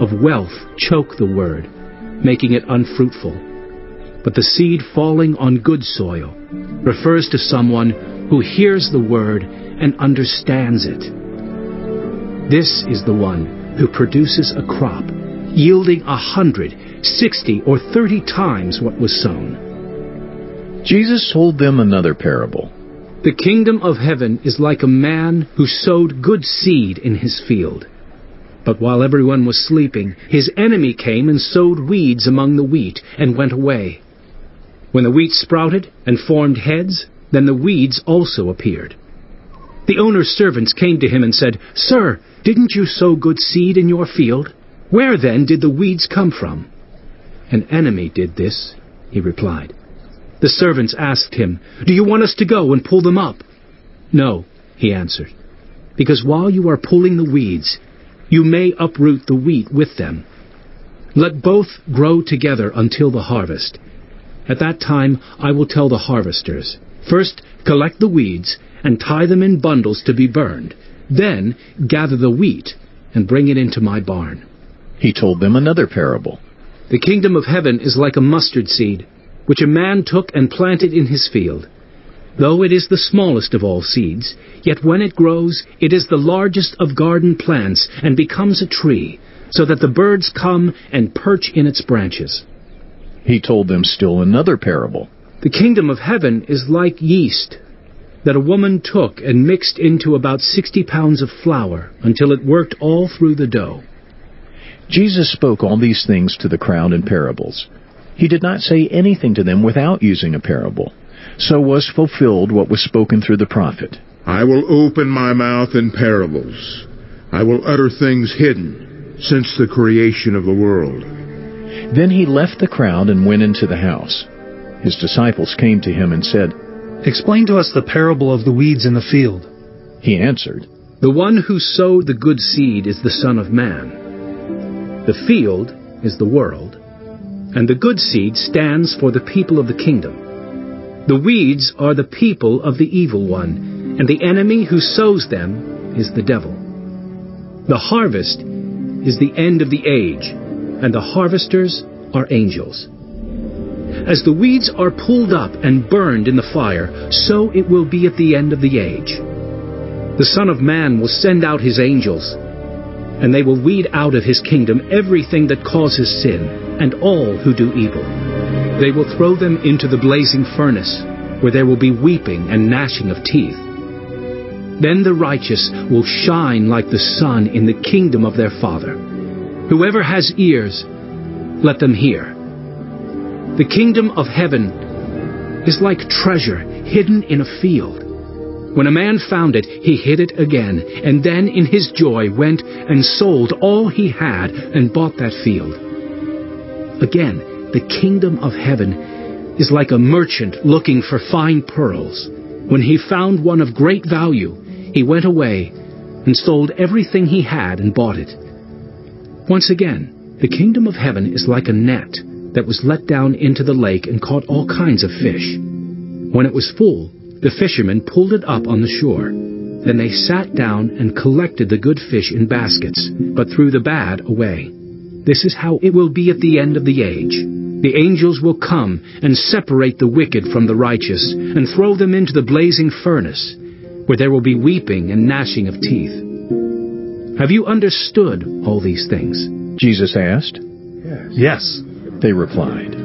of wealth choke the word, making it unfruitful. But the seed falling on good soil refers to someone who hears the word and understands it. This is the one who produces a crop, yielding a hundred, sixty, or thirty times what was sown. Jesus told them another parable. The kingdom of heaven is like a man who sowed good seed in his field. But while everyone was sleeping, his enemy came and sowed weeds among the wheat and went away. When the wheat sprouted and formed heads, then the weeds also appeared. The owner's servants came to him and said, Sir, didn't you sow good seed in your field? Where then did the weeds come from? An enemy did this, he replied. The servants asked him, Do you want us to go and pull them up? No, he answered, because while you are pulling the weeds, you may uproot the wheat with them. Let both grow together until the harvest. At that time I will tell the harvesters, First collect the weeds and tie them in bundles to be burned. Then gather the wheat and bring it into my barn. He told them another parable. The kingdom of heaven is like a mustard seed, which a man took and planted in his field. Though it is the smallest of all seeds, yet when it grows, it is the largest of garden plants and becomes a tree, so that the birds come and perch in its branches. He told them still another parable. The kingdom of heaven is like yeast that a woman took and mixed into about sixty pounds of flour until it worked all through the dough. Jesus spoke all these things to the crowd in parables. He did not say anything to them without using a parable. So was fulfilled what was spoken through the prophet. I will open my mouth in parables. I will utter things hidden since the creation of the world. Then he left the crowd and went into the house. His disciples came to him and said, Explain to us the parable of the weeds in the field. He answered, The one who sowed the good seed is the Son of Man. The field is the world, and the good seed stands for the people of the kingdom. The weeds are the people of the evil one, and the enemy who sows them is the devil. The harvest is the end of the age, and the harvesters are angels. As the weeds are pulled up and burned in the fire, so it will be at the end of the age. The Son of Man will send out his angels, and they will weed out of his kingdom everything that causes sin, and all who do evil. They will throw them into the blazing furnace, where there will be weeping and gnashing of teeth. Then the righteous will shine like the sun in the kingdom of their Father. Whoever has ears, let them hear. The kingdom of heaven is like treasure hidden in a field. When a man found it, he hid it again, and then in his joy went and sold all he had and bought that field. Again, the kingdom of heaven is like a merchant looking for fine pearls. When he found one of great value, he went away and sold everything he had and bought it. Once again, the kingdom of heaven is like a net that was let down into the lake and caught all kinds of fish. When it was full, the fishermen pulled it up on the shore. Then they sat down and collected the good fish in baskets, but threw the bad away. This is how it will be at the end of the age. The angels will come and separate the wicked from the righteous, and throw them into the blazing furnace, where there will be weeping and gnashing of teeth. Have you understood all these things? Jesus asked. Yes, they replied.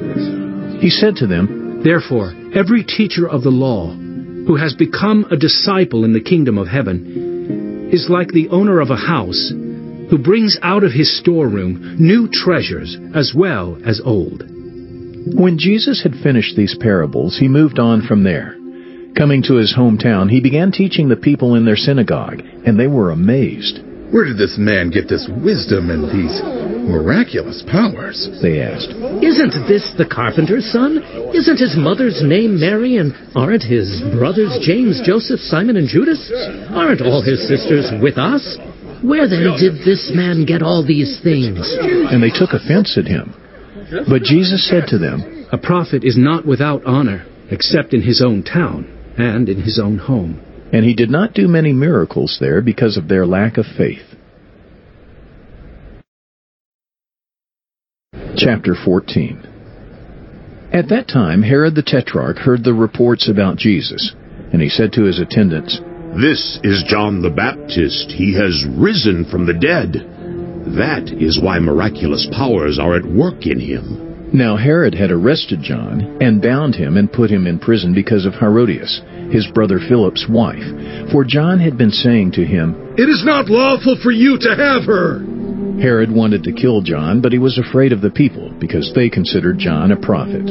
He said to them, Therefore, every teacher of the law who has become a disciple in the kingdom of heaven is like the owner of a house who brings out of his storeroom new treasures as well as old. When Jesus had finished these parables, he moved on from there. Coming to his hometown, he began teaching the people in their synagogue, and they were amazed. Where did this man get this wisdom and these miraculous powers? They asked. Isn't this the carpenter's son? Isn't his mother's name Mary, and aren't his brothers James, Joseph, Simon, and Judas? Aren't all his sisters with us? Where then did this man get all these things? And they took offense at him. But Jesus said to them, A prophet is not without honor, except in his own town and in his own home. And he did not do many miracles there because of their lack of faith. Chapter 14 At that time Herod the Tetrarch heard the reports about Jesus, and he said to his attendants, This is John the Baptist. He has risen from the dead. That is why miraculous powers are at work in him. Now Herod had arrested John and bound him and put him in prison because of Herodias, his brother Philip's wife. For John had been saying to him, It is not lawful for you to have her. Herod wanted to kill John, but he was afraid of the people because they considered John a prophet.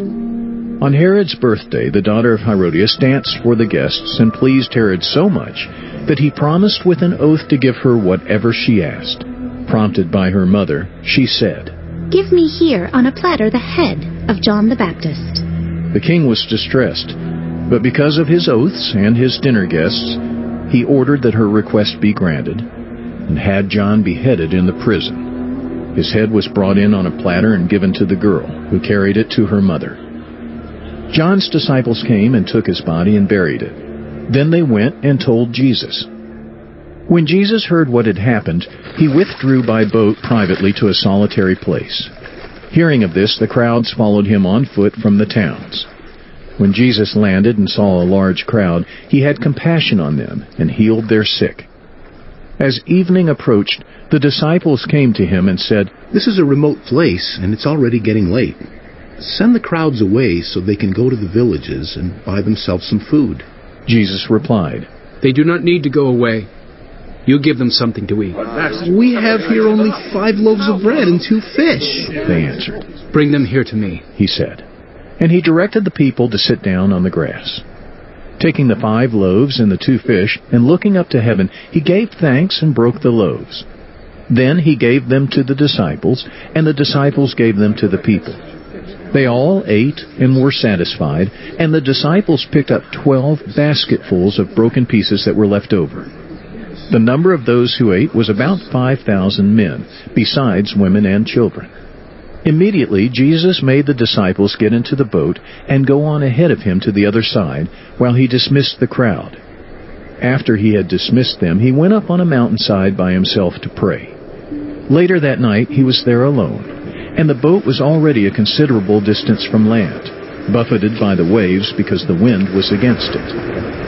On Herod's birthday, the daughter of Herodias danced for the guests and pleased Herod so much that he promised with an oath to give her whatever she asked. Prompted by her mother, she said, Give me here on a platter the head of John the Baptist. The king was distressed, but because of his oaths and his dinner guests, he ordered that her request be granted and had John beheaded in the prison. His head was brought in on a platter and given to the girl, who carried it to her mother. John's disciples came and took his body and buried it. Then they went and told Jesus. When Jesus heard what had happened, he withdrew by boat privately to a solitary place. Hearing of this, the crowds followed him on foot from the towns. When Jesus landed and saw a large crowd, he had compassion on them and healed their sick. As evening approached, the disciples came to him and said, This is a remote place, and it's already getting late. Send the crowds away so they can go to the villages and buy themselves some food. Jesus replied, They do not need to go away. You give them something to eat. We have here only five loaves of bread and two fish. They answered. Bring them here to me, he said. And he directed the people to sit down on the grass. Taking the five loaves and the two fish, and looking up to heaven, he gave thanks and broke the loaves. Then he gave them to the disciples, and the disciples gave them to the people. They all ate and were satisfied, and the disciples picked up twelve basketfuls of broken pieces that were left over. The number of those who ate was about five thousand men, besides women and children. Immediately Jesus made the disciples get into the boat and go on ahead of him to the other side, while he dismissed the crowd. After he had dismissed them, he went up on a mountainside by himself to pray. Later that night he was there alone, and the boat was already a considerable distance from land, buffeted by the waves because the wind was against it.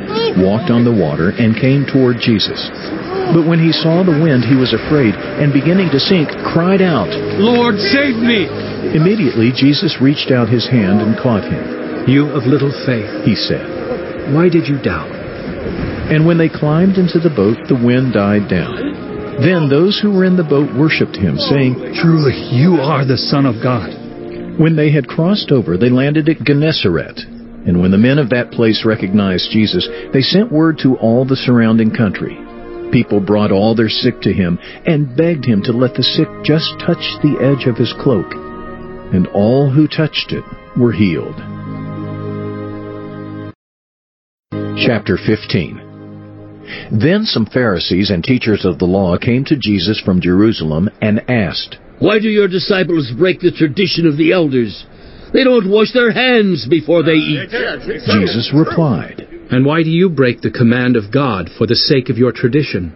walked on the water, and came toward Jesus. But when he saw the wind, he was afraid, and beginning to sink, cried out, Lord, save me! Immediately Jesus reached out his hand and caught him. You of little faith, he said. Why did you doubt? And when they climbed into the boat, the wind died down. Then those who were in the boat worshipped him, saying, Truly, you are the Son of God. When they had crossed over, they landed at Gennesaret. And when the men of that place recognized Jesus, they sent word to all the surrounding country. People brought all their sick to him and begged him to let the sick just touch the edge of his cloak. And all who touched it were healed. Chapter 15 then some Pharisees and teachers of the law came to Jesus from Jerusalem and asked, Why do your disciples break the tradition of the elders? They don't wash their hands before they eat. Jesus replied, And why do you break the command of God for the sake of your tradition?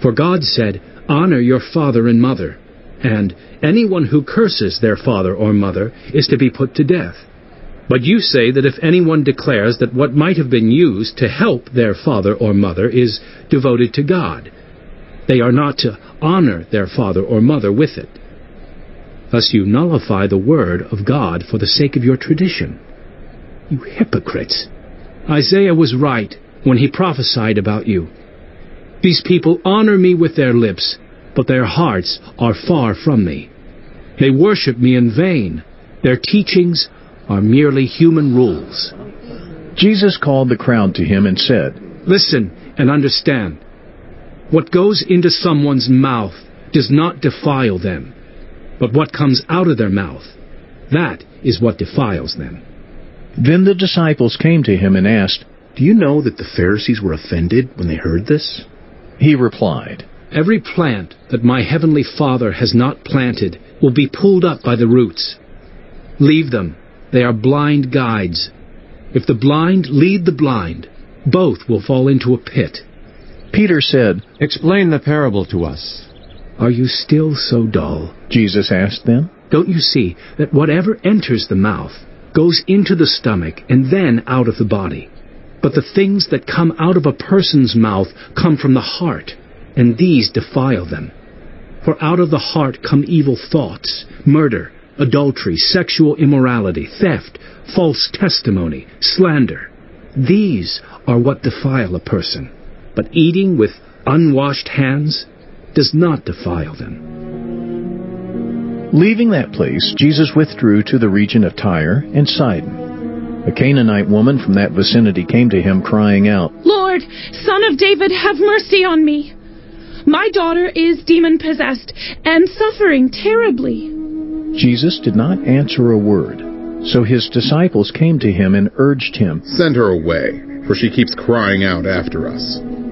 For God said, Honor your father and mother, and anyone who curses their father or mother is to be put to death. But you say that if anyone declares that what might have been used to help their father or mother is devoted to God, they are not to honor their father or mother with it. Thus you nullify the word of God for the sake of your tradition. You hypocrites! Isaiah was right when he prophesied about you. These people honor me with their lips, but their hearts are far from me. They worship me in vain. Their teachings are merely human rules. Jesus called the crowd to him and said, Listen and understand. What goes into someone's mouth does not defile them, but what comes out of their mouth, that is what defiles them. Then the disciples came to him and asked, Do you know that the Pharisees were offended when they heard this? He replied, Every plant that my heavenly Father has not planted will be pulled up by the roots. Leave them they are blind guides. If the blind lead the blind, both will fall into a pit. Peter said, Explain the parable to us. Are you still so dull? Jesus asked them. Don't you see that whatever enters the mouth goes into the stomach and then out of the body? But the things that come out of a person's mouth come from the heart, and these defile them. For out of the heart come evil thoughts, murder, adultery, sexual immorality, theft, false testimony, slander. These are what defile a person. But eating with unwashed hands does not defile them. Leaving that place, Jesus withdrew to the region of Tyre and Sidon. A Canaanite woman from that vicinity came to him, crying out, Lord, son of David, have mercy on me. My daughter is demon possessed and suffering terribly. Jesus did not answer a word. So his disciples came to him and urged him, Send her away, for she keeps crying out after us.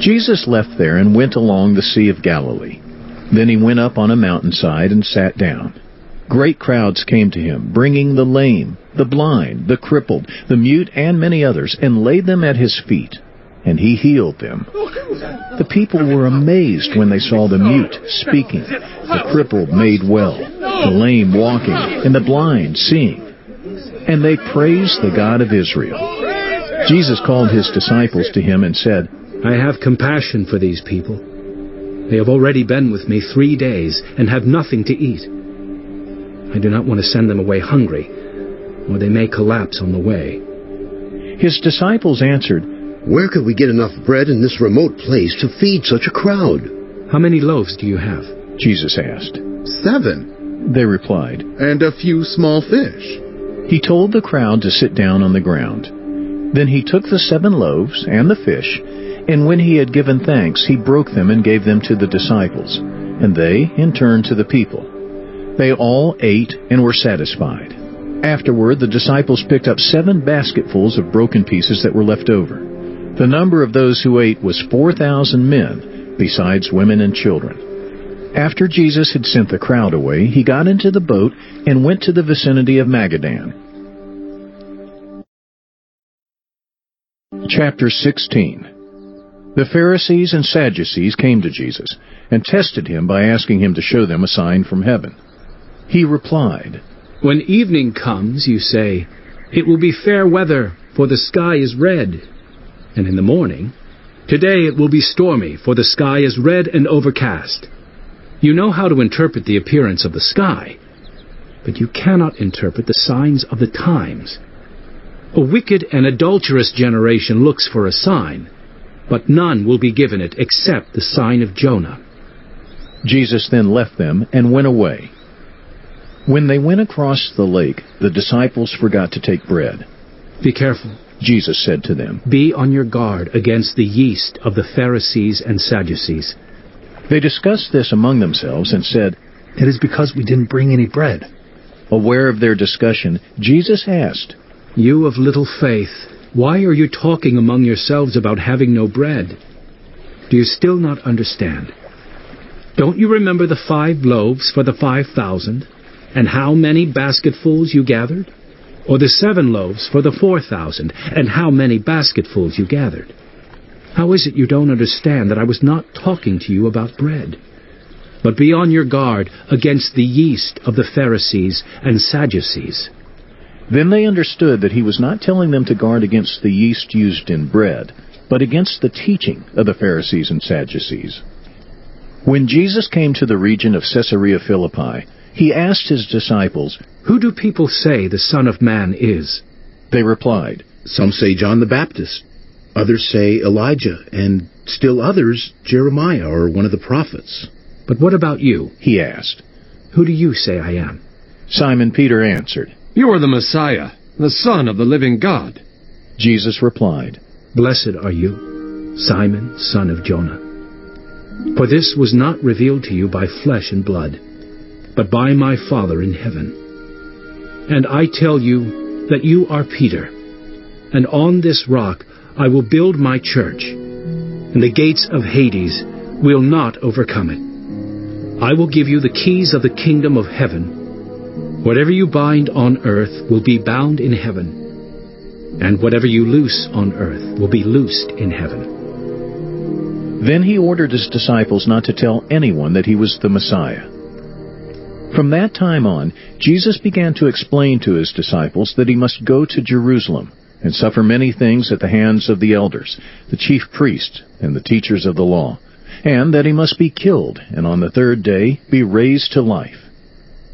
Jesus left there and went along the Sea of Galilee. Then he went up on a mountainside and sat down. Great crowds came to him, bringing the lame, the blind, the crippled, the mute, and many others, and laid them at his feet, and he healed them. The people were amazed when they saw the mute speaking, the crippled made well, the lame walking, and the blind seeing and they praised the God of Israel. Jesus called his disciples to him and said, I have compassion for these people. They have already been with me three days and have nothing to eat. I do not want to send them away hungry, or they may collapse on the way. His disciples answered, Where could we get enough bread in this remote place to feed such a crowd? How many loaves do you have? Jesus asked. Seven, they replied, and a few small fish. He told the crowd to sit down on the ground. Then he took the seven loaves and the fish, and when he had given thanks, he broke them and gave them to the disciples, and they, in turn, to the people. They all ate and were satisfied. Afterward, the disciples picked up seven basketfuls of broken pieces that were left over. The number of those who ate was 4,000 men, besides women and children. After Jesus had sent the crowd away, he got into the boat and went to the vicinity of Magadan. Chapter 16 The Pharisees and Sadducees came to Jesus and tested him by asking him to show them a sign from heaven. He replied, When evening comes, you say, It will be fair weather, for the sky is red. And in the morning, Today it will be stormy, for the sky is red and overcast. You know how to interpret the appearance of the sky, but you cannot interpret the signs of the times. A wicked and adulterous generation looks for a sign, but none will be given it except the sign of Jonah. Jesus then left them and went away. When they went across the lake, the disciples forgot to take bread. Be careful, Jesus said to them. Be on your guard against the yeast of the Pharisees and Sadducees. They discussed this among themselves and said, It is because we didn't bring any bread. Aware of their discussion, Jesus asked, You of little faith, why are you talking among yourselves about having no bread? Do you still not understand? Don't you remember the five loaves for the five thousand, and how many basketfuls you gathered? Or the seven loaves for the four thousand, and how many basketfuls you gathered? How is it you don't understand that I was not talking to you about bread? But be on your guard against the yeast of the Pharisees and Sadducees. Then they understood that he was not telling them to guard against the yeast used in bread, but against the teaching of the Pharisees and Sadducees. When Jesus came to the region of Caesarea Philippi, he asked his disciples, Who do people say the Son of Man is? They replied, Some say John the Baptist. Others say Elijah, and still others Jeremiah or one of the prophets. But what about you? He asked. Who do you say I am? Simon Peter answered, You are the Messiah, the Son of the living God. Jesus replied, Blessed are you, Simon, son of Jonah. For this was not revealed to you by flesh and blood, but by my Father in heaven. And I tell you that you are Peter, and on this rock I will build my church, and the gates of Hades will not overcome it. I will give you the keys of the kingdom of heaven. Whatever you bind on earth will be bound in heaven, and whatever you loose on earth will be loosed in heaven. Then he ordered his disciples not to tell anyone that he was the Messiah. From that time on, Jesus began to explain to his disciples that he must go to Jerusalem and suffer many things at the hands of the elders, the chief priests, and the teachers of the law, and that he must be killed, and on the third day be raised to life.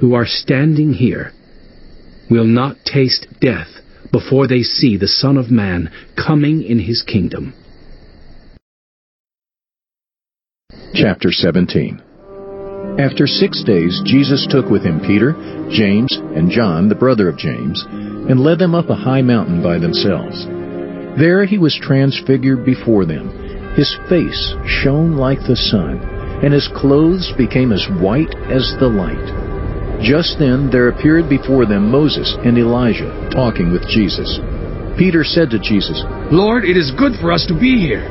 who are standing here will not taste death before they see the Son of Man coming in his kingdom. Chapter 17 After six days, Jesus took with him Peter, James, and John, the brother of James, and led them up a high mountain by themselves. There he was transfigured before them. His face shone like the sun, and his clothes became as white as the light. Just then there appeared before them Moses and Elijah talking with Jesus. Peter said to Jesus, Lord, it is good for us to be here.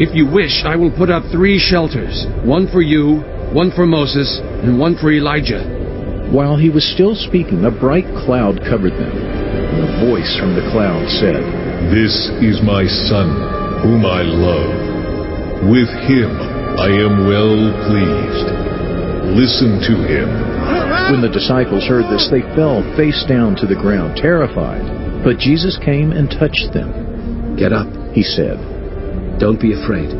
If you wish, I will put up three shelters one for you, one for Moses, and one for Elijah. While he was still speaking, a bright cloud covered them. And a voice from the cloud said, This is my Son, whom I love. With him I am well pleased. Listen to him. When the disciples heard this, they fell face down to the ground, terrified. But Jesus came and touched them. Get up, he said. Don't be afraid.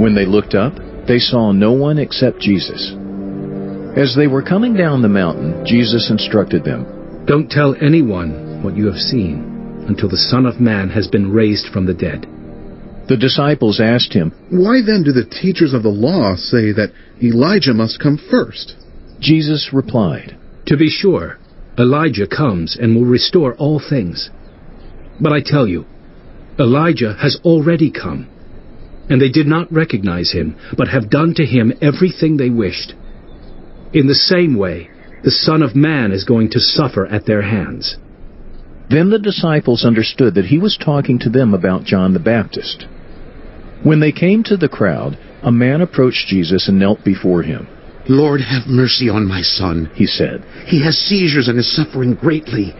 When they looked up, they saw no one except Jesus. As they were coming down the mountain, Jesus instructed them Don't tell anyone what you have seen until the Son of Man has been raised from the dead. The disciples asked him, Why then do the teachers of the law say that Elijah must come first? Jesus replied, To be sure, Elijah comes and will restore all things. But I tell you, Elijah has already come, and they did not recognize him, but have done to him everything they wished. In the same way, the Son of Man is going to suffer at their hands. Then the disciples understood that he was talking to them about John the Baptist. When they came to the crowd, a man approached Jesus and knelt before him. Lord, have mercy on my son, he said. He has seizures and is suffering greatly.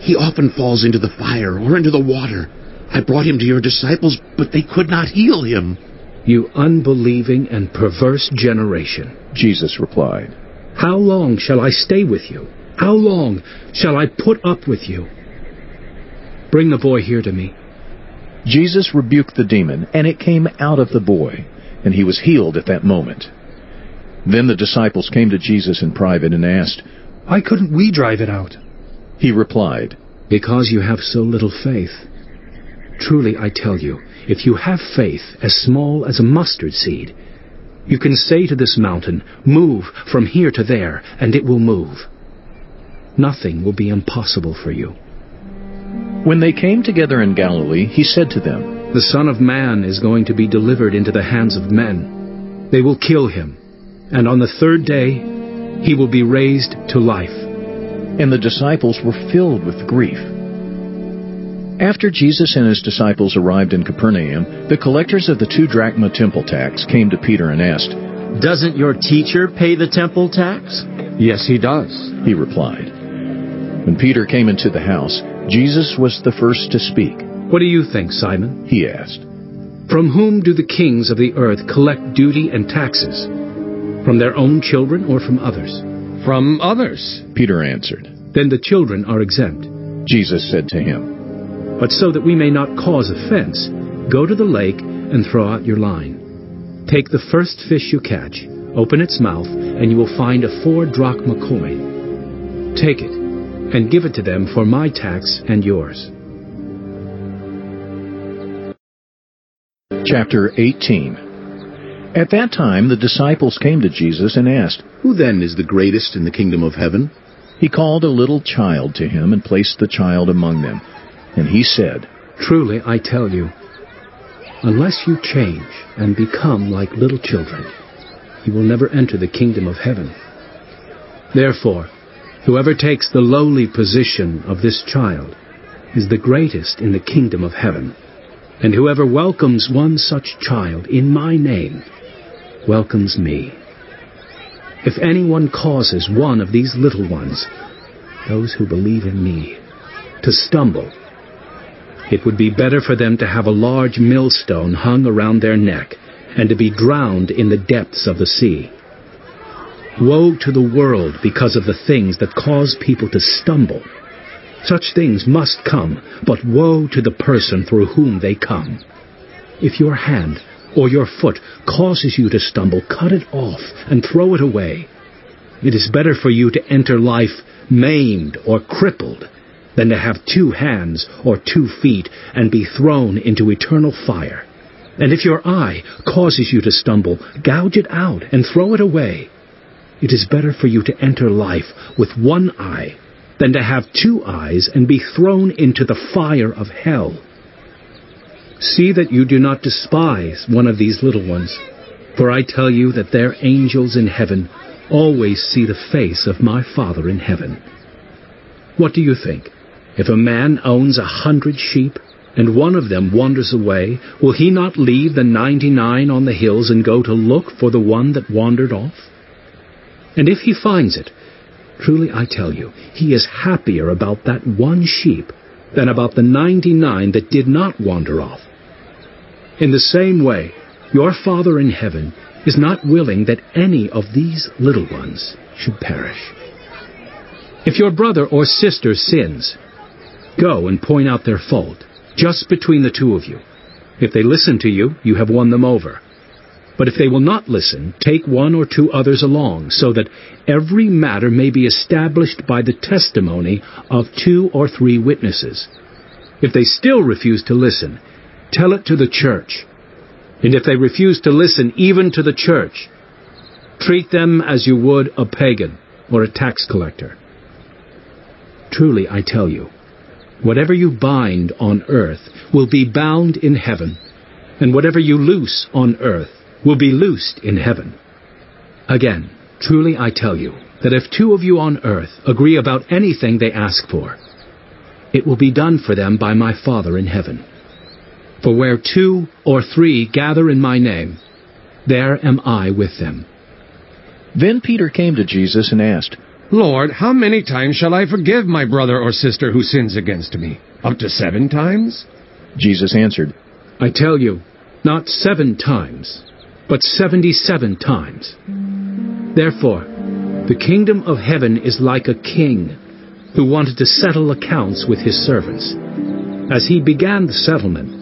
He often falls into the fire or into the water. I brought him to your disciples, but they could not heal him. You unbelieving and perverse generation, Jesus replied. How long shall I stay with you? How long shall I put up with you? Bring the boy here to me. Jesus rebuked the demon, and it came out of the boy, and he was healed at that moment. Then the disciples came to Jesus in private and asked, Why couldn't we drive it out? He replied, Because you have so little faith. Truly, I tell you, if you have faith as small as a mustard seed, you can say to this mountain, Move from here to there, and it will move. Nothing will be impossible for you. When they came together in Galilee, he said to them, The Son of Man is going to be delivered into the hands of men. They will kill him, and on the third day he will be raised to life. And the disciples were filled with grief. After Jesus and his disciples arrived in Capernaum, the collectors of the two drachma temple tax came to Peter and asked, Doesn't your teacher pay the temple tax? Yes, he does, he replied. When Peter came into the house, Jesus was the first to speak. What do you think, Simon? He asked. From whom do the kings of the earth collect duty and taxes? From their own children or from others? From others, Peter answered. Then the children are exempt. Jesus said to him, But so that we may not cause offense, go to the lake and throw out your line. Take the first fish you catch, open its mouth, and you will find a four drachma coin. Take it and give it to them for my tax and yours. Chapter 18 At that time the disciples came to Jesus and asked, Who then is the greatest in the kingdom of heaven? He called a little child to him and placed the child among them. And he said, Truly I tell you, unless you change and become like little children, you will never enter the kingdom of heaven. Therefore, whoever takes the lowly position of this child is the greatest in the kingdom of heaven. And whoever welcomes one such child in my name welcomes me. If anyone causes one of these little ones, those who believe in me, to stumble, it would be better for them to have a large millstone hung around their neck and to be drowned in the depths of the sea. Woe to the world because of the things that cause people to stumble. Such things must come, but woe to the person through whom they come. If your hand or your foot causes you to stumble, cut it off and throw it away. It is better for you to enter life maimed or crippled than to have two hands or two feet and be thrown into eternal fire. And if your eye causes you to stumble, gouge it out and throw it away. It is better for you to enter life with one eye than to have two eyes and be thrown into the fire of hell. See that you do not despise one of these little ones, for I tell you that their angels in heaven always see the face of my Father in heaven. What do you think? If a man owns a hundred sheep, and one of them wanders away, will he not leave the ninety-nine on the hills and go to look for the one that wandered off? And if he finds it, truly I tell you, he is happier about that one sheep than about the ninety-nine that did not wander off. In the same way, your Father in heaven is not willing that any of these little ones should perish. If your brother or sister sins, go and point out their fault, just between the two of you. If they listen to you, you have won them over. But if they will not listen, take one or two others along, so that every matter may be established by the testimony of two or three witnesses. If they still refuse to listen, tell it to the church. And if they refuse to listen even to the church, treat them as you would a pagan or a tax collector. Truly, I tell you, whatever you bind on earth will be bound in heaven, and whatever you loose on earth will be loosed in heaven. Again, truly I tell you, that if two of you on earth agree about anything they ask for, it will be done for them by my Father in heaven. For where two or three gather in my name, there am I with them. Then Peter came to Jesus and asked, Lord, how many times shall I forgive my brother or sister who sins against me? Up to seven times? Jesus answered, I tell you, not seven times, but seventy-seven times. Therefore, the kingdom of heaven is like a king who wanted to settle accounts with his servants. As he began the settlement,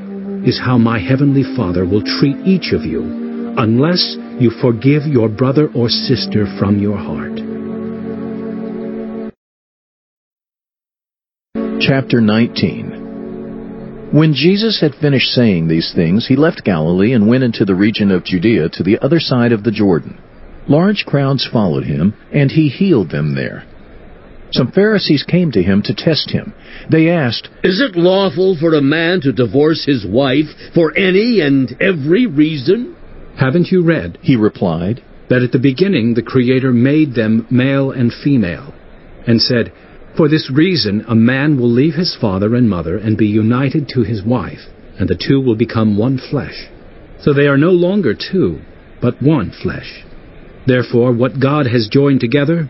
is how my heavenly Father will treat each of you unless you forgive your brother or sister from your heart. Chapter 19 When Jesus had finished saying these things, he left Galilee and went into the region of Judea to the other side of the Jordan. Large crowds followed him, and he healed them there. Some Pharisees came to him to test him. They asked, Is it lawful for a man to divorce his wife for any and every reason? Haven't you read, he replied, that at the beginning the Creator made them male and female, and said, For this reason a man will leave his father and mother and be united to his wife, and the two will become one flesh. So they are no longer two, but one flesh. Therefore, what God has joined together,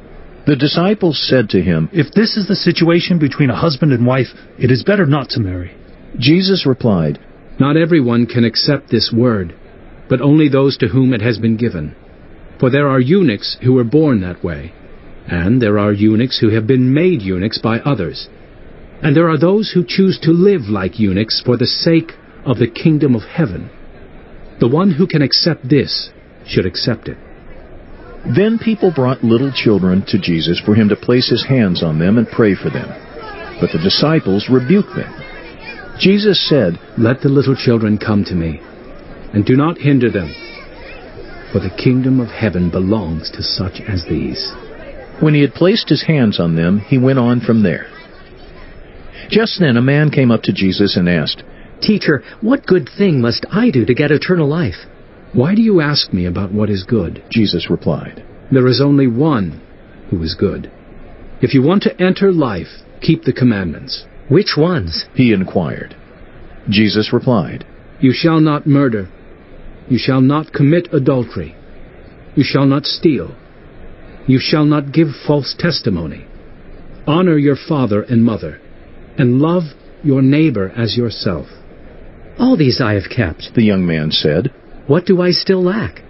The disciples said to him, If this is the situation between a husband and wife, it is better not to marry. Jesus replied, Not everyone can accept this word, but only those to whom it has been given. For there are eunuchs who were born that way, and there are eunuchs who have been made eunuchs by others. And there are those who choose to live like eunuchs for the sake of the kingdom of heaven. The one who can accept this should accept it. Then people brought little children to Jesus for him to place his hands on them and pray for them. But the disciples rebuked them. Jesus said, Let the little children come to me, and do not hinder them, for the kingdom of heaven belongs to such as these. When he had placed his hands on them, he went on from there. Just then a man came up to Jesus and asked, Teacher, what good thing must I do to get eternal life? Why do you ask me about what is good? Jesus replied, There is only one who is good. If you want to enter life, keep the commandments. Which ones? He inquired. Jesus replied, You shall not murder. You shall not commit adultery. You shall not steal. You shall not give false testimony. Honor your father and mother, and love your neighbor as yourself. All these I have kept, the young man said. What do I still lack?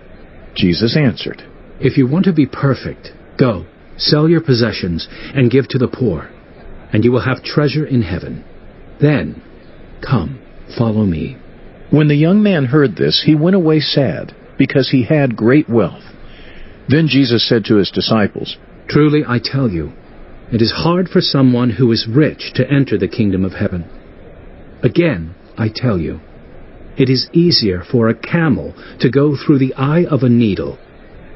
Jesus answered, If you want to be perfect, go, sell your possessions, and give to the poor, and you will have treasure in heaven. Then, come, follow me. When the young man heard this, he went away sad, because he had great wealth. Then Jesus said to his disciples, Truly I tell you, it is hard for someone who is rich to enter the kingdom of heaven. Again, I tell you, it is easier for a camel to go through the eye of a needle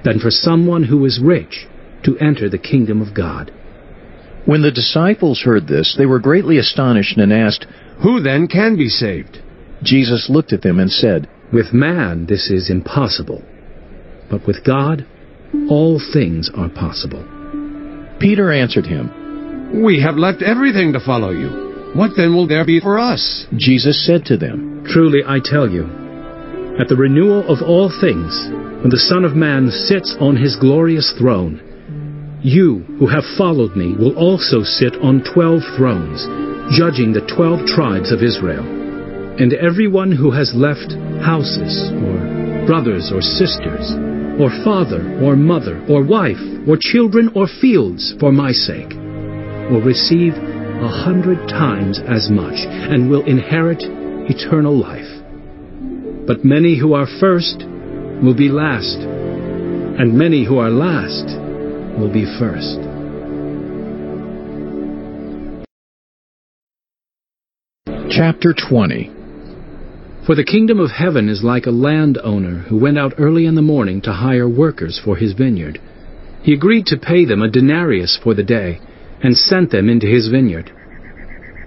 than for someone who is rich to enter the kingdom of God. When the disciples heard this, they were greatly astonished and asked, Who then can be saved? Jesus looked at them and said, With man this is impossible, but with God all things are possible. Peter answered him, We have left everything to follow you. What then will there be for us? Jesus said to them, Truly I tell you, at the renewal of all things, when the Son of Man sits on his glorious throne, you who have followed me will also sit on twelve thrones, judging the twelve tribes of Israel. And everyone who has left houses, or brothers or sisters, or father or mother, or wife, or children or fields for my sake, will receive a hundred times as much, and will inherit eternal life. But many who are first will be last, and many who are last will be first. Chapter 20 For the kingdom of heaven is like a landowner who went out early in the morning to hire workers for his vineyard. He agreed to pay them a denarius for the day, and sent them into his vineyard.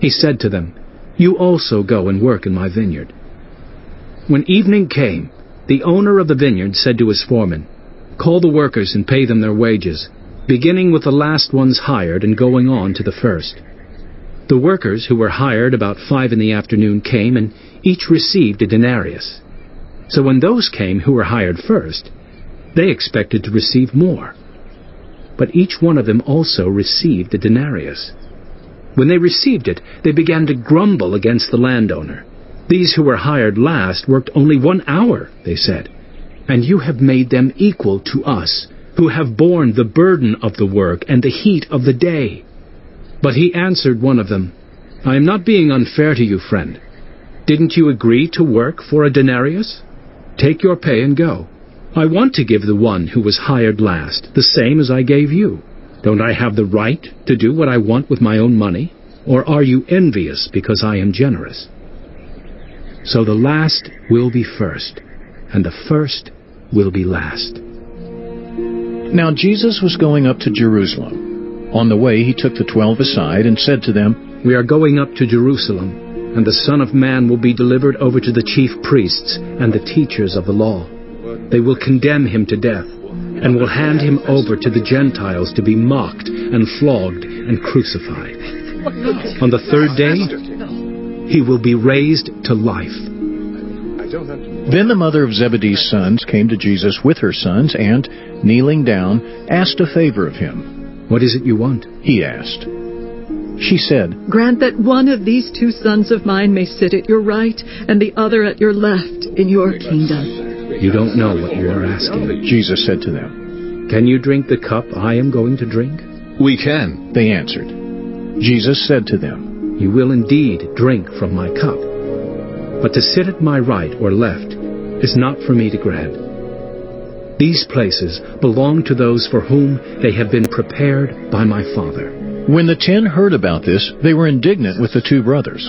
He said to them, You also go and work in my vineyard. When evening came, the owner of the vineyard said to his foreman, Call the workers and pay them their wages, beginning with the last ones hired and going on to the first. The workers who were hired about five in the afternoon came and each received a denarius. So when those came who were hired first, they expected to receive more. But each one of them also received a denarius. When they received it, they began to grumble against the landowner. These who were hired last worked only one hour, they said, and you have made them equal to us, who have borne the burden of the work and the heat of the day. But he answered one of them, I am not being unfair to you, friend. Didn't you agree to work for a denarius? Take your pay and go. I want to give the one who was hired last the same as I gave you. Don't I have the right to do what I want with my own money? Or are you envious because I am generous? So the last will be first, and the first will be last. Now Jesus was going up to Jerusalem. On the way he took the twelve aside and said to them, We are going up to Jerusalem, and the Son of Man will be delivered over to the chief priests and the teachers of the law. They will condemn him to death, and will hand him over to the Gentiles to be mocked and flogged and crucified. On the third day, he will be raised to life. Then the mother of Zebedee's sons came to Jesus with her sons and, kneeling down, asked a favor of him. What is it you want? He asked. She said, Grant that one of these two sons of mine may sit at your right and the other at your left in your kingdom. You don't know what you are asking. Jesus said to them, Can you drink the cup I am going to drink? We can, they answered. Jesus said to them, You will indeed drink from my cup. But to sit at my right or left is not for me to grant. These places belong to those for whom they have been prepared by my Father. When the ten heard about this, they were indignant with the two brothers.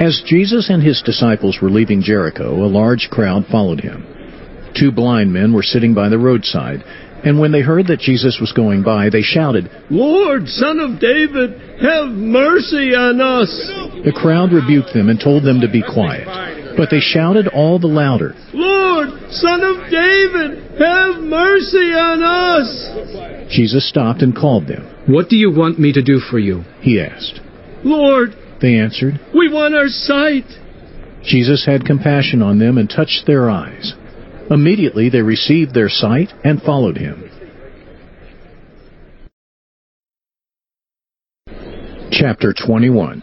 As Jesus and his disciples were leaving Jericho, a large crowd followed him. Two blind men were sitting by the roadside, and when they heard that Jesus was going by, they shouted, Lord, Son of David, have mercy on us! The crowd rebuked them and told them to be quiet, but they shouted all the louder, Lord, Son of David, have mercy on us! Jesus stopped and called them. What do you want me to do for you? He asked. Lord, they answered, We want our sight. Jesus had compassion on them and touched their eyes. Immediately they received their sight and followed him. Chapter 21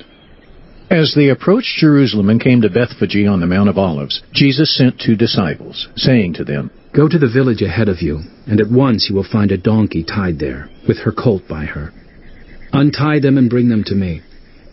As they approached Jerusalem and came to Bethphage on the Mount of Olives, Jesus sent two disciples, saying to them, Go to the village ahead of you, and at once you will find a donkey tied there, with her colt by her. Untie them and bring them to me.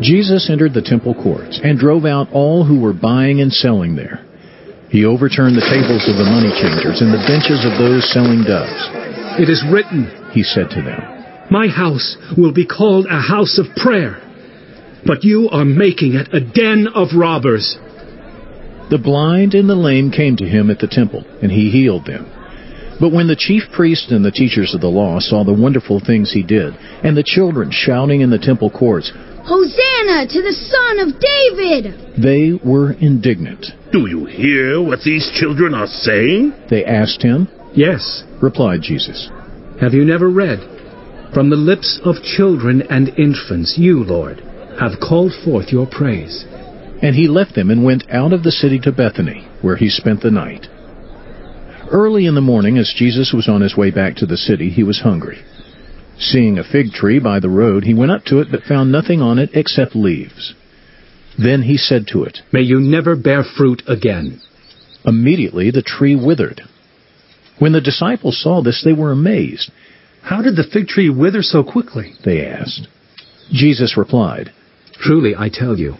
Jesus entered the temple courts and drove out all who were buying and selling there. He overturned the tables of the money changers and the benches of those selling doves. It is written, he said to them, My house will be called a house of prayer, but you are making it a den of robbers. The blind and the lame came to him at the temple, and he healed them. But when the chief priests and the teachers of the law saw the wonderful things he did, and the children shouting in the temple courts, Hosanna to the Son of David! They were indignant. Do you hear what these children are saying? They asked him. Yes, replied Jesus. Have you never read? From the lips of children and infants, you, Lord, have called forth your praise. And he left them and went out of the city to Bethany, where he spent the night. Early in the morning, as Jesus was on his way back to the city, he was hungry. Seeing a fig tree by the road, he went up to it, but found nothing on it except leaves. Then he said to it, May you never bear fruit again. Immediately the tree withered. When the disciples saw this, they were amazed. How did the fig tree wither so quickly? They asked. Jesus replied, Truly I tell you,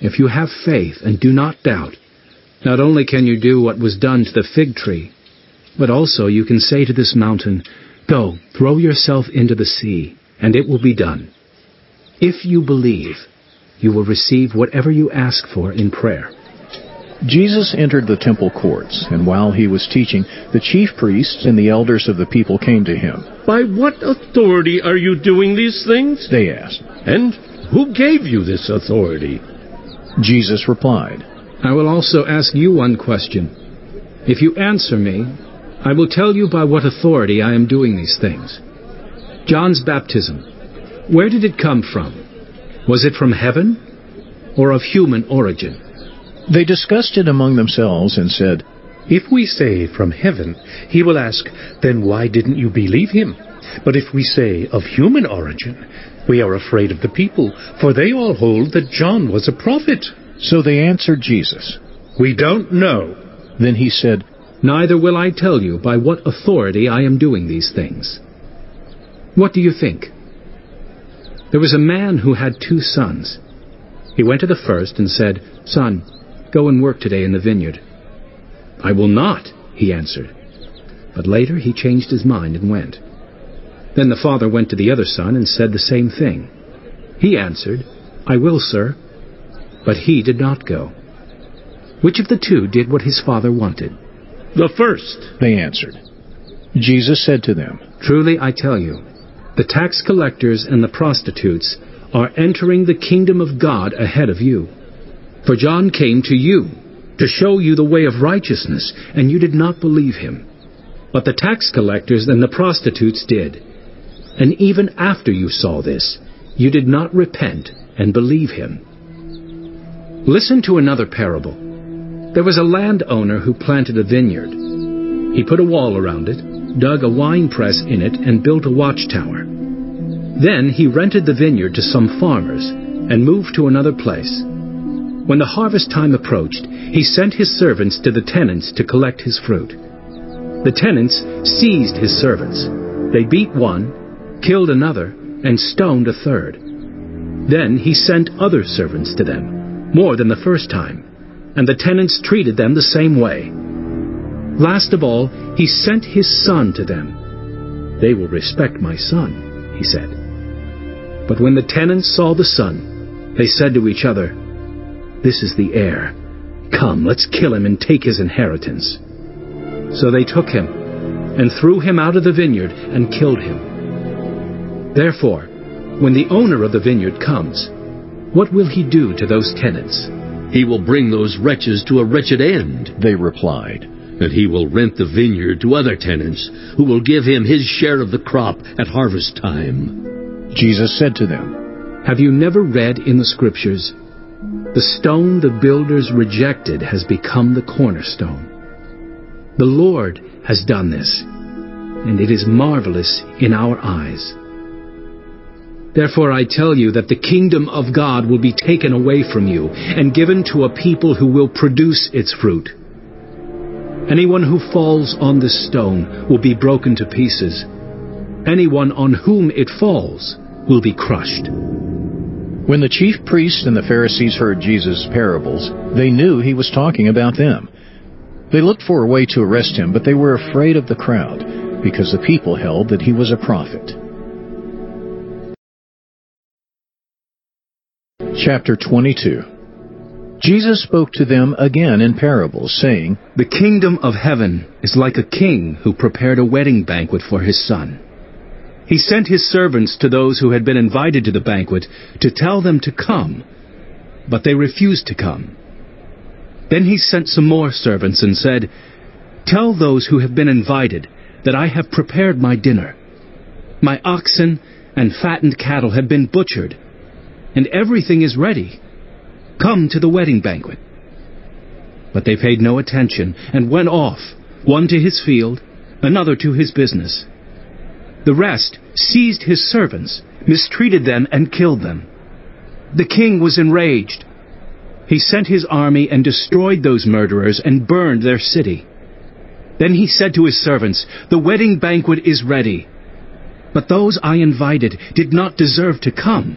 if you have faith and do not doubt, not only can you do what was done to the fig tree, but also you can say to this mountain, Go, throw yourself into the sea, and it will be done. If you believe, you will receive whatever you ask for in prayer. Jesus entered the temple courts, and while he was teaching, the chief priests and the elders of the people came to him. By what authority are you doing these things? They asked. And who gave you this authority? Jesus replied, I will also ask you one question. If you answer me, I will tell you by what authority I am doing these things. John's baptism, where did it come from? Was it from heaven or of human origin? They discussed it among themselves and said, If we say from heaven, he will ask, Then why didn't you believe him? But if we say of human origin, we are afraid of the people, for they all hold that John was a prophet. So they answered Jesus, We don't know. Then he said, Neither will I tell you by what authority I am doing these things. What do you think? There was a man who had two sons. He went to the first and said, Son, Go and work today in the vineyard. I will not, he answered. But later he changed his mind and went. Then the father went to the other son and said the same thing. He answered, I will, sir. But he did not go. Which of the two did what his father wanted? The first, they answered. Jesus said to them, Truly I tell you, the tax collectors and the prostitutes are entering the kingdom of God ahead of you. For John came to you to show you the way of righteousness, and you did not believe him. But the tax collectors and the prostitutes did. And even after you saw this, you did not repent and believe him. Listen to another parable. There was a landowner who planted a vineyard. He put a wall around it, dug a wine press in it, and built a watchtower. Then he rented the vineyard to some farmers and moved to another place. When the harvest time approached, he sent his servants to the tenants to collect his fruit. The tenants seized his servants. They beat one, killed another, and stoned a third. Then he sent other servants to them, more than the first time, and the tenants treated them the same way. Last of all, he sent his son to them. They will respect my son, he said. But when the tenants saw the son, they said to each other, this is the heir. Come, let's kill him and take his inheritance. So they took him and threw him out of the vineyard and killed him. Therefore, when the owner of the vineyard comes, what will he do to those tenants? He will bring those wretches to a wretched end, they replied. And he will rent the vineyard to other tenants, who will give him his share of the crop at harvest time. Jesus said to them, Have you never read in the Scriptures, the stone the builders rejected has become the cornerstone. The Lord has done this, and it is marvelous in our eyes. Therefore I tell you that the kingdom of God will be taken away from you and given to a people who will produce its fruit. Anyone who falls on this stone will be broken to pieces. Anyone on whom it falls will be crushed. When the chief priests and the Pharisees heard Jesus' parables, they knew he was talking about them. They looked for a way to arrest him, but they were afraid of the crowd, because the people held that he was a prophet. Chapter 22 Jesus spoke to them again in parables, saying, The kingdom of heaven is like a king who prepared a wedding banquet for his son. He sent his servants to those who had been invited to the banquet to tell them to come, but they refused to come. Then he sent some more servants and said, Tell those who have been invited that I have prepared my dinner. My oxen and fattened cattle have been butchered, and everything is ready. Come to the wedding banquet. But they paid no attention and went off, one to his field, another to his business. The rest seized his servants, mistreated them, and killed them. The king was enraged. He sent his army and destroyed those murderers and burned their city. Then he said to his servants, The wedding banquet is ready. But those I invited did not deserve to come.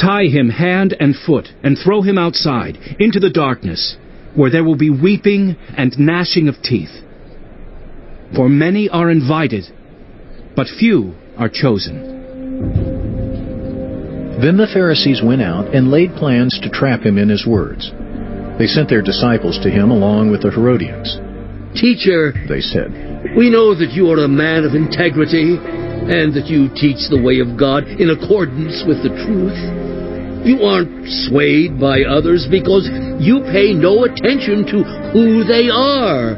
Tie him hand and foot and throw him outside into the darkness, where there will be weeping and gnashing of teeth. For many are invited, but few are chosen. Then the Pharisees went out and laid plans to trap him in his words. They sent their disciples to him along with the Herodians. Teacher, they said, we know that you are a man of integrity and that you teach the way of God in accordance with the truth. You aren't swayed by others because you pay no attention to who they are.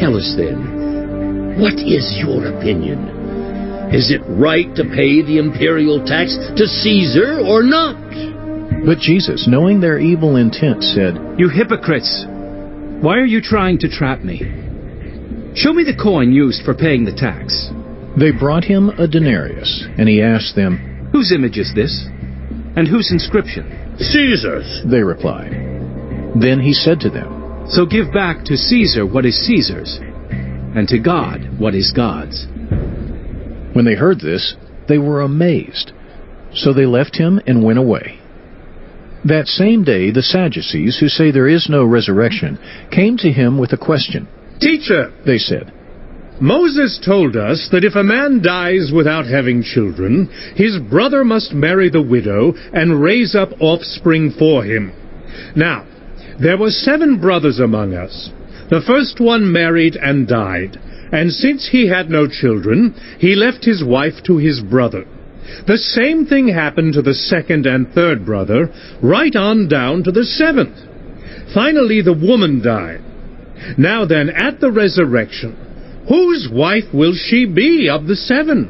Tell us then, what is your opinion? Is it right to pay the imperial tax to Caesar or not? But Jesus, knowing their evil intent, said, You hypocrites! Why are you trying to trap me? Show me the coin used for paying the tax. They brought him a denarius, and he asked them, Whose image is this? And whose inscription? Caesar's, they replied. Then he said to them, So give back to Caesar what is Caesar's, and to God what is God's. When they heard this, they were amazed. So they left him and went away. That same day, the Sadducees, who say there is no resurrection, came to him with a question. Teacher, they said, Moses told us that if a man dies without having children, his brother must marry the widow and raise up offspring for him. Now, there were seven brothers among us. The first one married and died, and since he had no children, he left his wife to his brother. The same thing happened to the second and third brother, right on down to the seventh. Finally, the woman died. Now then, at the resurrection, whose wife will she be of the seven?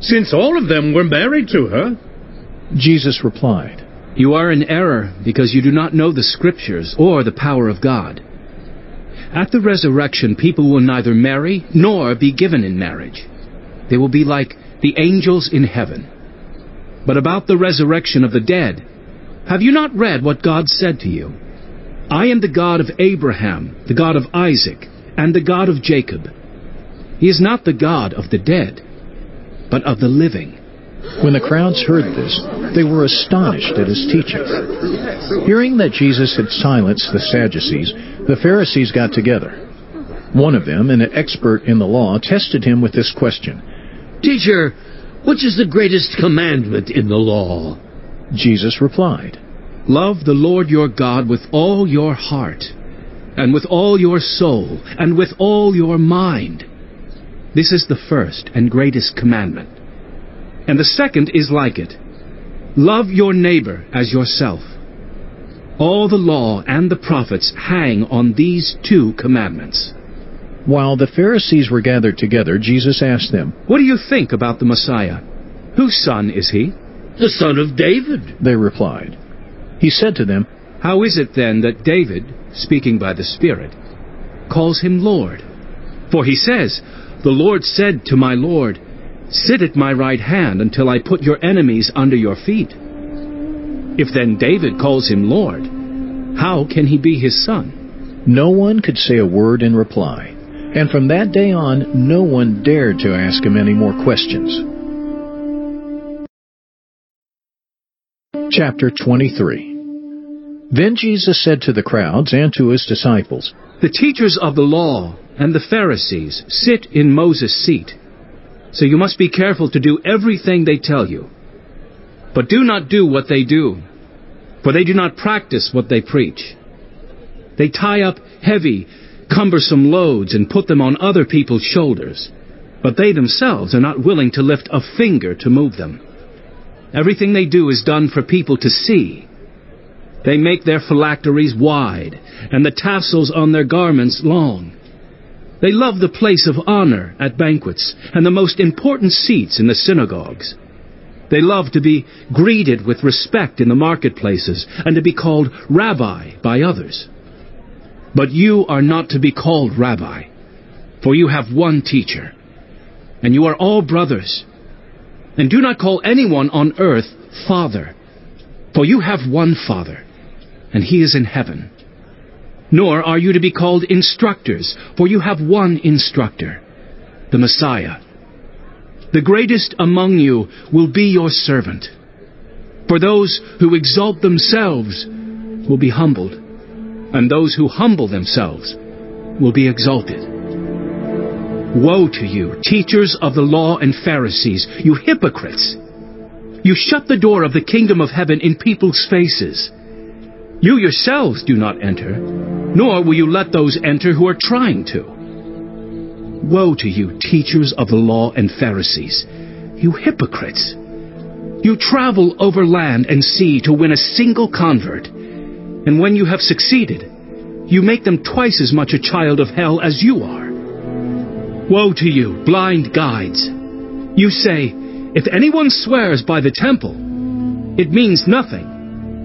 Since all of them were married to her. Jesus replied, You are in error because you do not know the Scriptures or the power of God. At the resurrection, people will neither marry nor be given in marriage. They will be like the angels in heaven. But about the resurrection of the dead, have you not read what God said to you? I am the God of Abraham, the God of Isaac, and the God of Jacob. He is not the God of the dead, but of the living. When the crowds heard this, they were astonished at his teaching. Hearing that Jesus had silenced the Sadducees, the Pharisees got together. One of them, an expert in the law, tested him with this question Teacher, which is the greatest commandment in the law? Jesus replied, Love the Lord your God with all your heart, and with all your soul, and with all your mind. This is the first and greatest commandment. And the second is like it Love your neighbor as yourself. All the law and the prophets hang on these two commandments. While the Pharisees were gathered together, Jesus asked them, What do you think about the Messiah? Whose son is he? The son of David, they replied. He said to them, How is it then that David, speaking by the Spirit, calls him Lord. For he says, The Lord said to my Lord, Sit at my right hand until I put your enemies under your feet. If then David calls him Lord, how can he be his son? No one could say a word in reply, and from that day on, no one dared to ask him any more questions. Chapter 23 Then Jesus said to the crowds and to his disciples, The teachers of the law and the Pharisees sit in Moses' seat. So you must be careful to do everything they tell you. But do not do what they do, for they do not practice what they preach. They tie up heavy, cumbersome loads and put them on other people's shoulders, but they themselves are not willing to lift a finger to move them. Everything they do is done for people to see. They make their phylacteries wide and the tassels on their garments long. They love the place of honor at banquets and the most important seats in the synagogues. They love to be greeted with respect in the marketplaces and to be called rabbi by others. But you are not to be called rabbi, for you have one teacher, and you are all brothers. And do not call anyone on earth father, for you have one father, and he is in heaven. Nor are you to be called instructors, for you have one instructor, the Messiah. The greatest among you will be your servant. For those who exalt themselves will be humbled, and those who humble themselves will be exalted. Woe to you, teachers of the law and Pharisees, you hypocrites! You shut the door of the kingdom of heaven in people's faces. You yourselves do not enter, nor will you let those enter who are trying to. Woe to you, teachers of the law and Pharisees, you hypocrites! You travel over land and sea to win a single convert, and when you have succeeded, you make them twice as much a child of hell as you are. Woe to you, blind guides! You say, If anyone swears by the temple, it means nothing.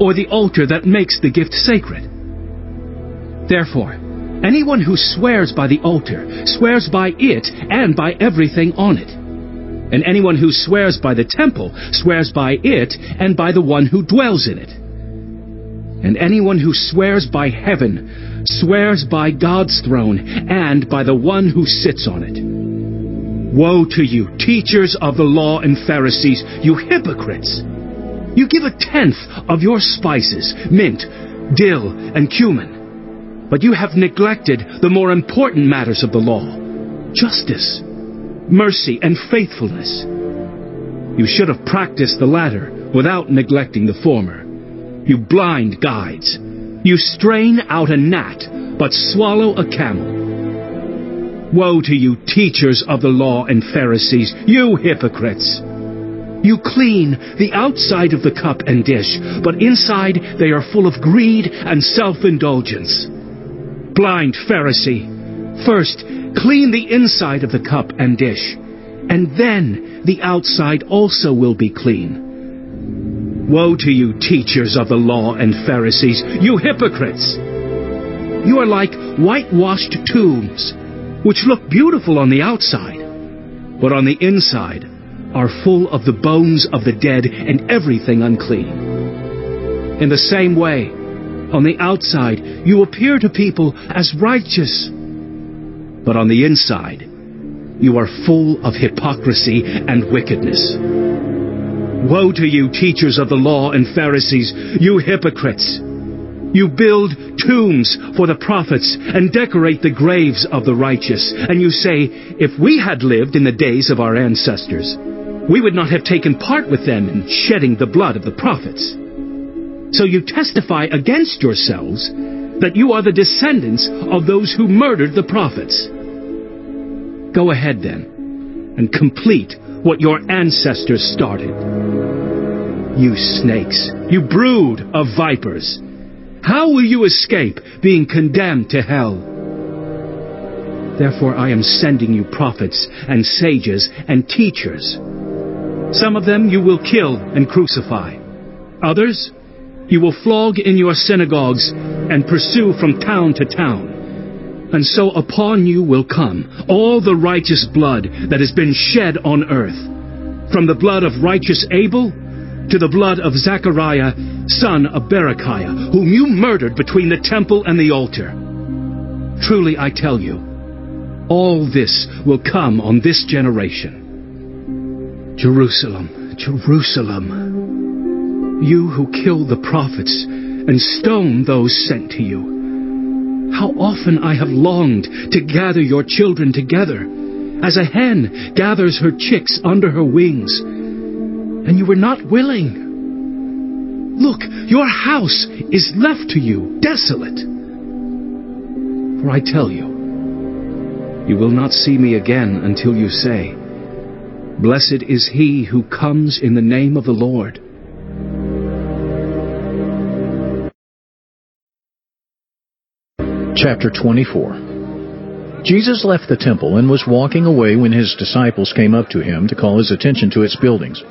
or the altar that makes the gift sacred? Therefore, anyone who swears by the altar swears by it and by everything on it. And anyone who swears by the temple swears by it and by the one who dwells in it. And anyone who swears by heaven swears by God's throne and by the one who sits on it. Woe to you, teachers of the law and Pharisees, you hypocrites! You give a tenth of your spices, mint, dill, and cumin, but you have neglected the more important matters of the law justice, mercy, and faithfulness. You should have practiced the latter without neglecting the former. You blind guides! You strain out a gnat, but swallow a camel. Woe to you, teachers of the law and Pharisees, you hypocrites! You clean the outside of the cup and dish, but inside they are full of greed and self-indulgence. Blind Pharisee, first clean the inside of the cup and dish, and then the outside also will be clean. Woe to you, teachers of the law and Pharisees, you hypocrites! You are like whitewashed tombs, which look beautiful on the outside, but on the inside are full of the bones of the dead and everything unclean. In the same way, on the outside, you appear to people as righteous, but on the inside, you are full of hypocrisy and wickedness. Woe to you, teachers of the law and Pharisees, you hypocrites! You build tombs for the prophets and decorate the graves of the righteous, and you say, If we had lived in the days of our ancestors, we would not have taken part with them in shedding the blood of the prophets. So you testify against yourselves, that you are the descendants of those who murdered the prophets. Go ahead then, and complete what your ancestors started. You snakes, you brood of vipers, how will you escape being condemned to hell? Therefore I am sending you prophets and sages and teachers. Some of them you will kill and crucify. Others you will flog in your synagogues and pursue from town to town. And so upon you will come all the righteous blood that has been shed on earth, from the blood of righteous Abel to the blood of Zechariah, son of Berechiah, whom you murdered between the temple and the altar. Truly I tell you, all this will come on this generation. Jerusalem, Jerusalem, you who kill the prophets and stone those sent to you. How often I have longed to gather your children together, as a hen gathers her chicks under her wings and you were not willing. Look, your house is left to you desolate. For I tell you, you will not see me again until you say, Blessed is he who comes in the name of the Lord. Chapter 24 Jesus left the temple and was walking away when his disciples came up to him to call his attention to its buildings.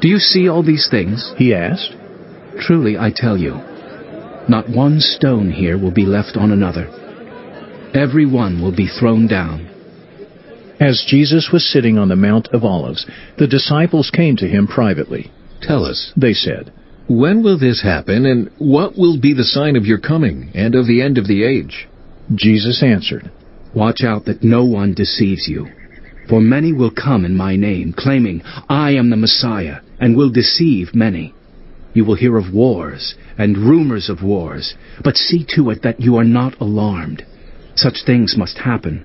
Do you see all these things? He asked. Truly, I tell you, not one stone here will be left on another. Every one will be thrown down. As Jesus was sitting on the Mount of Olives, the disciples came to him privately. Tell us, they said, when will this happen, and what will be the sign of your coming and of the end of the age? Jesus answered, Watch out that no one deceives you. For many will come in my name, claiming, I am the Messiah, and will deceive many. You will hear of wars and rumors of wars, but see to it that you are not alarmed. Such things must happen,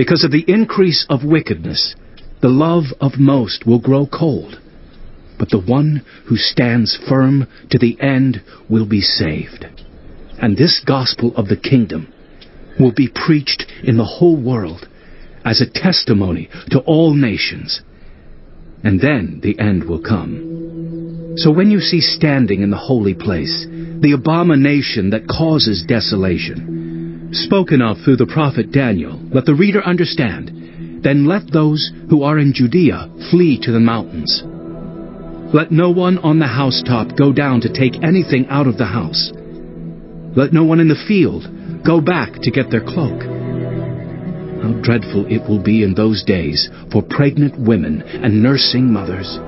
Because of the increase of wickedness, the love of most will grow cold. But the one who stands firm to the end will be saved. And this gospel of the kingdom will be preached in the whole world as a testimony to all nations. And then the end will come. So when you see standing in the holy place the abomination that causes desolation, spoken of through the prophet Daniel, let the reader understand, then let those who are in Judea flee to the mountains. Let no one on the housetop go down to take anything out of the house. Let no one in the field go back to get their cloak. How dreadful it will be in those days for pregnant women and nursing mothers.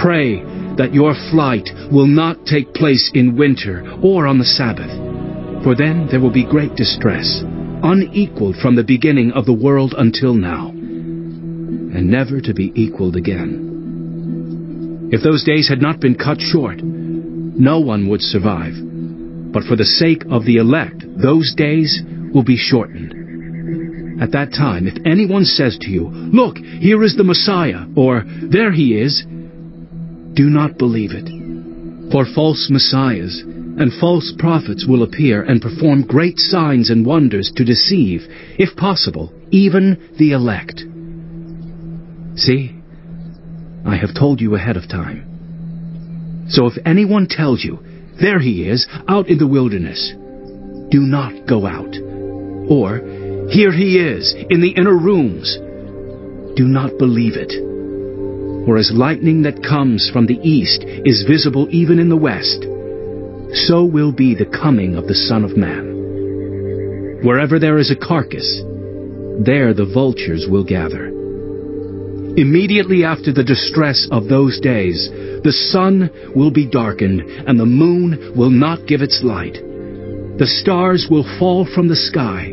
Pray that your flight will not take place in winter or on the Sabbath, for then there will be great distress, unequaled from the beginning of the world until now, and never to be equaled again. If those days had not been cut short, no one would survive. But for the sake of the elect, those days will be shortened. At that time, if anyone says to you, Look, here is the Messiah, or There he is, do not believe it. For false messiahs and false prophets will appear and perform great signs and wonders to deceive, if possible, even the elect. See, I have told you ahead of time. So if anyone tells you, There he is, out in the wilderness, do not go out. Or, here he is, in the inner rooms. Do not believe it. For as lightning that comes from the east is visible even in the west, so will be the coming of the Son of Man. Wherever there is a carcass, there the vultures will gather. Immediately after the distress of those days, the sun will be darkened, and the moon will not give its light the stars will fall from the sky,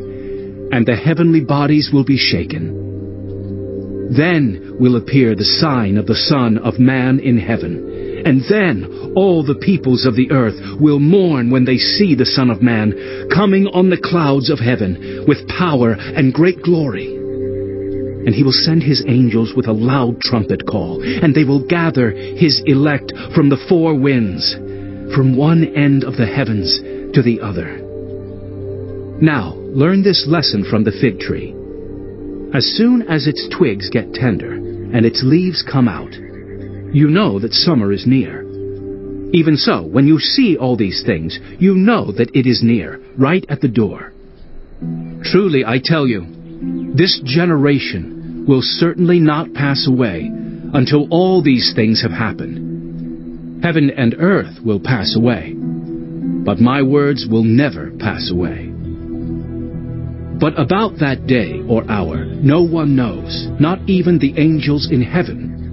and the heavenly bodies will be shaken. Then will appear the sign of the Son of Man in heaven. And then all the peoples of the earth will mourn when they see the Son of Man coming on the clouds of heaven with power and great glory. And he will send his angels with a loud trumpet call, and they will gather his elect from the four winds, from one end of the heavens to the other. Now, learn this lesson from the fig tree. As soon as its twigs get tender and its leaves come out, you know that summer is near. Even so, when you see all these things, you know that it is near, right at the door. Truly, I tell you, this generation will certainly not pass away until all these things have happened. Heaven and earth will pass away, but my words will never pass away. But about that day or hour no one knows, not even the angels in heaven,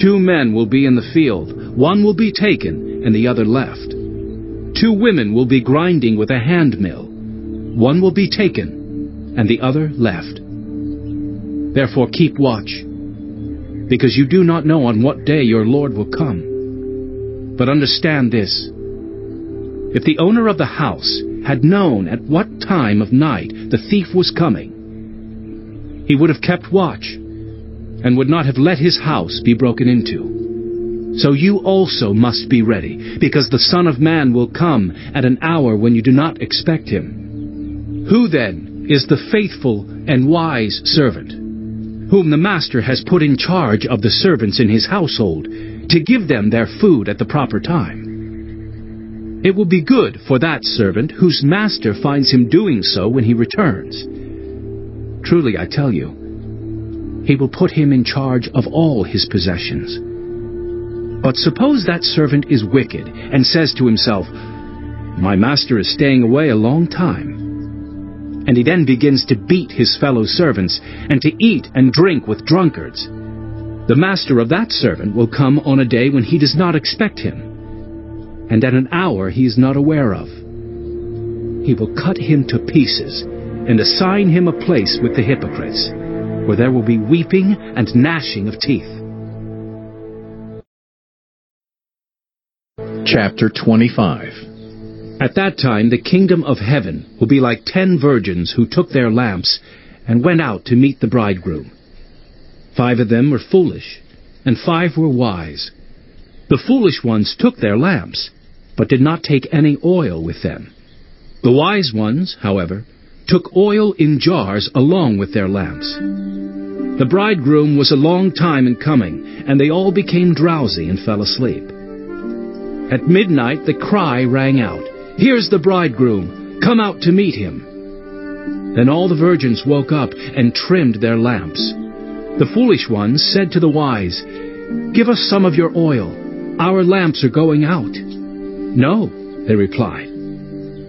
Two men will be in the field, one will be taken and the other left. Two women will be grinding with a hand mill, one will be taken and the other left. Therefore keep watch, because you do not know on what day your Lord will come. But understand this. If the owner of the house had known at what time of night the thief was coming, he would have kept watch and would not have let his house be broken into. So you also must be ready, because the Son of Man will come at an hour when you do not expect him. Who then is the faithful and wise servant, whom the master has put in charge of the servants in his household, to give them their food at the proper time? It will be good for that servant whose master finds him doing so when he returns. Truly, I tell you, he will put him in charge of all his possessions. But suppose that servant is wicked and says to himself, My master is staying away a long time. And he then begins to beat his fellow servants and to eat and drink with drunkards. The master of that servant will come on a day when he does not expect him and at an hour he is not aware of. He will cut him to pieces and assign him a place with the hypocrites, where there will be weeping and gnashing of teeth. Chapter 25 At that time the kingdom of heaven will be like ten virgins who took their lamps and went out to meet the bridegroom. Five of them were foolish, and five were wise. The foolish ones took their lamps but did not take any oil with them. The wise ones, however, took oil in jars along with their lamps. The bridegroom was a long time in coming, and they all became drowsy and fell asleep. At midnight the cry rang out, Here's the bridegroom! Come out to meet him! Then all the virgins woke up and trimmed their lamps. The foolish ones said to the wise, Give us some of your oil. Our lamps are going out. No, they replied.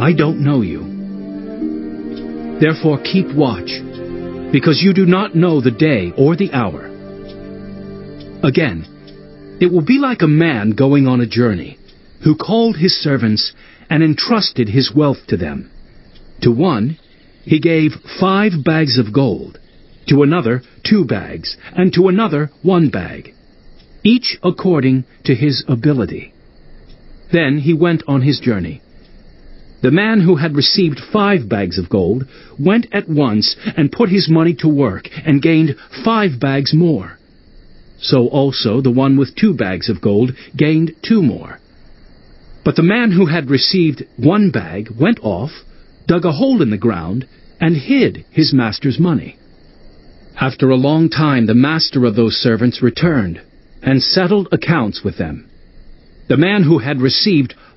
I don't know you. Therefore keep watch, because you do not know the day or the hour. Again, it will be like a man going on a journey, who called his servants and entrusted his wealth to them. To one, he gave five bags of gold, to another two bags, and to another one bag, each according to his ability. Then he went on his journey. The man who had received five bags of gold went at once and put his money to work and gained five bags more. So also the one with two bags of gold gained two more. But the man who had received one bag went off, dug a hole in the ground, and hid his master's money. After a long time the master of those servants returned and settled accounts with them. The man who had received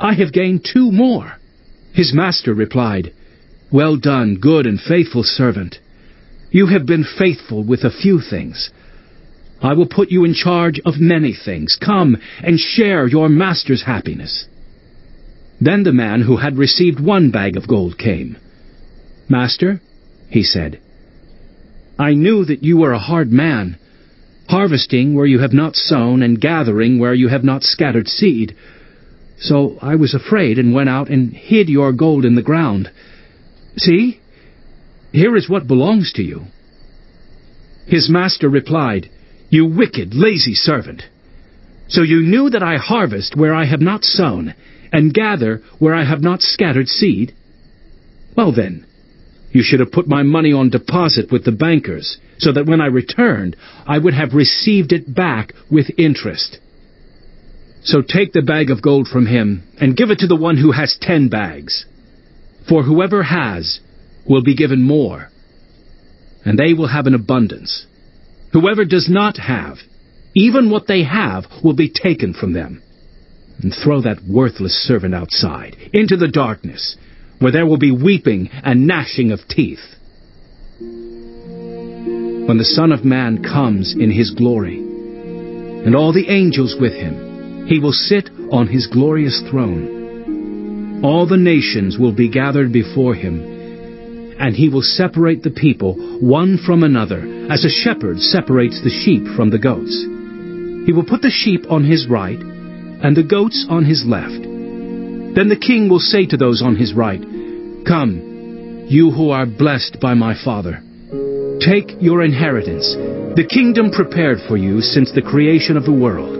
I have gained two more. His master replied, Well done, good and faithful servant. You have been faithful with a few things. I will put you in charge of many things. Come and share your master's happiness. Then the man who had received one bag of gold came. Master, he said, I knew that you were a hard man, harvesting where you have not sown and gathering where you have not scattered seed. So I was afraid and went out and hid your gold in the ground. See, here is what belongs to you. His master replied, You wicked, lazy servant. So you knew that I harvest where I have not sown, and gather where I have not scattered seed? Well then, you should have put my money on deposit with the bankers, so that when I returned, I would have received it back with interest. So take the bag of gold from him, and give it to the one who has ten bags. For whoever has will be given more, and they will have an abundance. Whoever does not have, even what they have will be taken from them. And throw that worthless servant outside, into the darkness, where there will be weeping and gnashing of teeth. When the Son of Man comes in his glory, and all the angels with him, he will sit on his glorious throne. All the nations will be gathered before him, and he will separate the people one from another, as a shepherd separates the sheep from the goats. He will put the sheep on his right, and the goats on his left. Then the king will say to those on his right, Come, you who are blessed by my Father. Take your inheritance, the kingdom prepared for you since the creation of the world.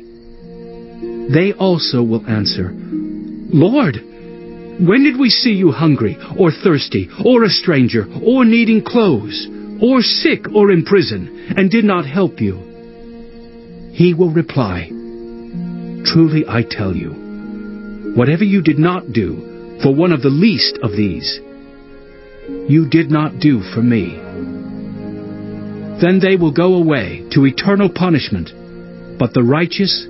They also will answer, Lord, when did we see you hungry, or thirsty, or a stranger, or needing clothes, or sick, or in prison, and did not help you? He will reply, Truly I tell you, whatever you did not do for one of the least of these, you did not do for me. Then they will go away to eternal punishment, but the righteous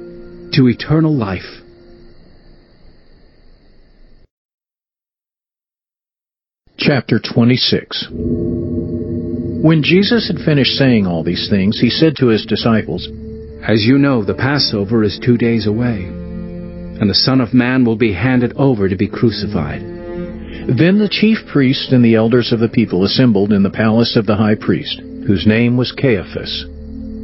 to eternal life. Chapter 26 When Jesus had finished saying all these things, he said to his disciples, As you know, the Passover is two days away, and the Son of Man will be handed over to be crucified. Then the chief priests and the elders of the people assembled in the palace of the high priest, whose name was Caiaphas.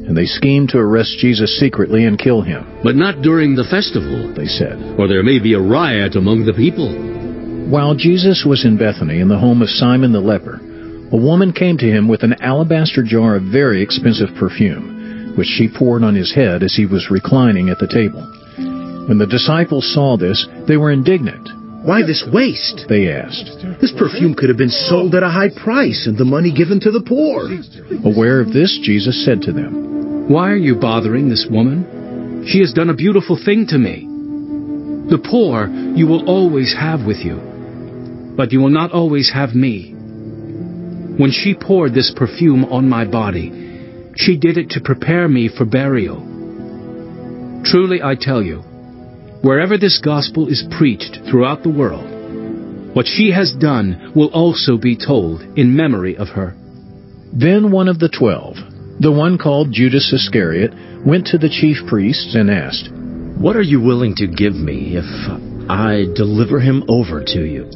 And they schemed to arrest Jesus secretly and kill him. But not during the festival, they said, or there may be a riot among the people. While Jesus was in Bethany in the home of Simon the leper, a woman came to him with an alabaster jar of very expensive perfume, which she poured on his head as he was reclining at the table. When the disciples saw this, they were indignant. Why this waste? They asked. This perfume could have been sold at a high price and the money given to the poor. Aware of this, Jesus said to them, Why are you bothering this woman? She has done a beautiful thing to me. The poor you will always have with you, but you will not always have me. When she poured this perfume on my body, she did it to prepare me for burial. Truly I tell you, wherever this gospel is preached throughout the world, what she has done will also be told in memory of her. Then one of the twelve, the one called Judas Iscariot, went to the chief priests and asked, What are you willing to give me if I deliver him over to you?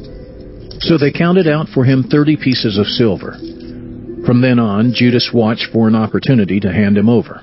So they counted out for him thirty pieces of silver. From then on, Judas watched for an opportunity to hand him over.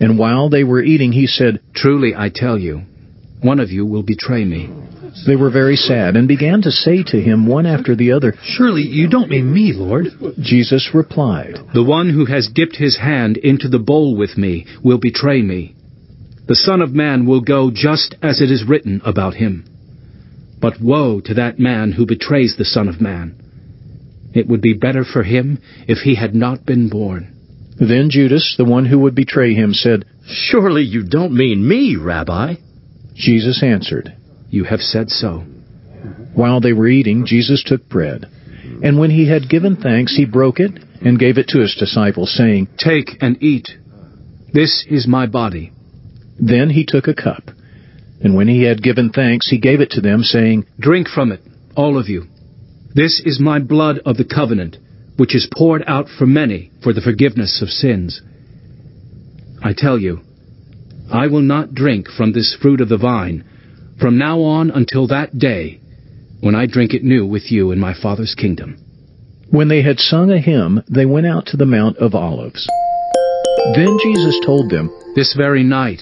And while they were eating, he said, Truly I tell you, one of you will betray me. They were very sad and began to say to him one after the other, Surely you don't mean me, Lord. Jesus replied, The one who has dipped his hand into the bowl with me will betray me. The Son of Man will go just as it is written about him. But woe to that man who betrays the Son of Man. It would be better for him if he had not been born. Then Judas, the one who would betray him, said, Surely you don't mean me, Rabbi. Jesus answered, You have said so. While they were eating, Jesus took bread. And when he had given thanks, he broke it and gave it to his disciples, saying, Take and eat. This is my body. Then he took a cup. And when he had given thanks, he gave it to them, saying, Drink from it, all of you. This is my blood of the covenant, which is poured out for many for the forgiveness of sins. I tell you, I will not drink from this fruit of the vine from now on until that day when I drink it new with you in my Father's kingdom. When they had sung a hymn, they went out to the Mount of Olives. Then Jesus told them, This very night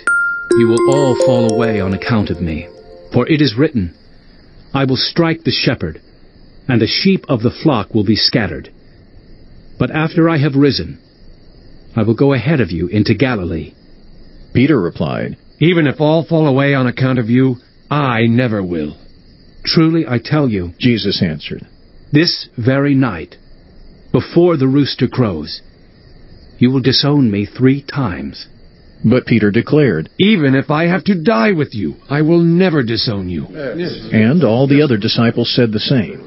you will all fall away on account of me. For it is written, I will strike the shepherd, and the sheep of the flock will be scattered. But after I have risen, I will go ahead of you into Galilee. Peter replied, Even if all fall away on account of you, I never will. Truly I tell you, Jesus answered, this very night, before the rooster crows, you will disown me three times. But Peter declared, Even if I have to die with you, I will never disown you. And all the other disciples said the same.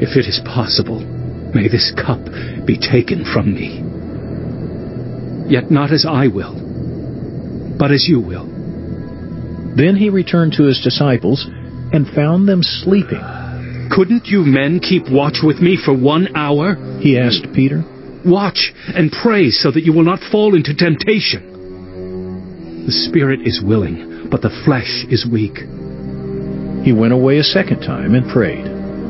if it is possible, may this cup be taken from me. Yet not as I will, but as you will. Then he returned to his disciples and found them sleeping. Couldn't you men keep watch with me for one hour? He asked Peter. Watch and pray so that you will not fall into temptation. The spirit is willing, but the flesh is weak. He went away a second time and prayed,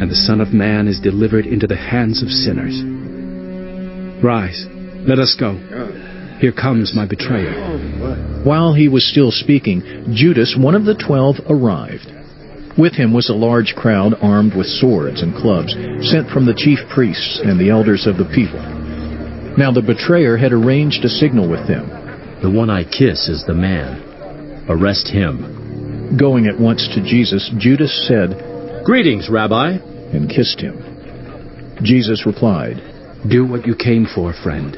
and the Son of Man is delivered into the hands of sinners. Rise, let us go. Here comes my betrayer. While he was still speaking, Judas, one of the twelve, arrived. With him was a large crowd armed with swords and clubs, sent from the chief priests and the elders of the people. Now the betrayer had arranged a signal with them. The one I kiss is the man. Arrest him. Going at once to Jesus, Judas said, Greetings, Rabbi, and kissed him. Jesus replied, Do what you came for, friend.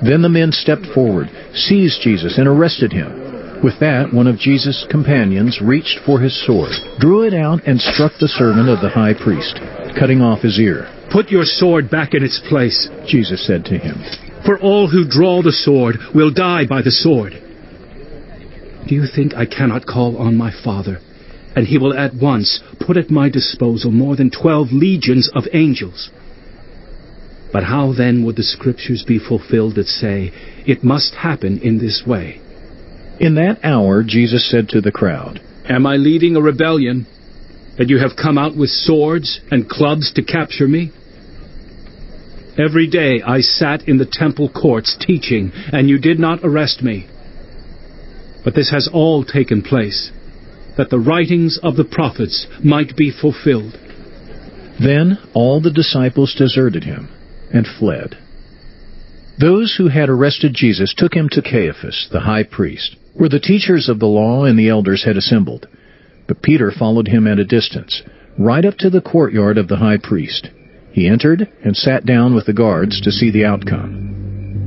Then the men stepped forward, seized Jesus, and arrested him. With that, one of Jesus' companions reached for his sword, drew it out, and struck the servant of the high priest, cutting off his ear. Put your sword back in its place, Jesus said to him. For all who draw the sword will die by the sword. Do you think I cannot call on my Father, and he will at once put at my disposal more than twelve legions of angels? But how then would the scriptures be fulfilled that say, It must happen in this way? In that hour Jesus said to the crowd, Am I leading a rebellion, that you have come out with swords and clubs to capture me? Every day I sat in the temple courts teaching, and you did not arrest me. But this has all taken place, that the writings of the prophets might be fulfilled. Then all the disciples deserted him and fled. Those who had arrested Jesus took him to Caiaphas, the high priest, where the teachers of the law and the elders had assembled. But Peter followed him at a distance, right up to the courtyard of the high priest. He entered and sat down with the guards to see the outcome.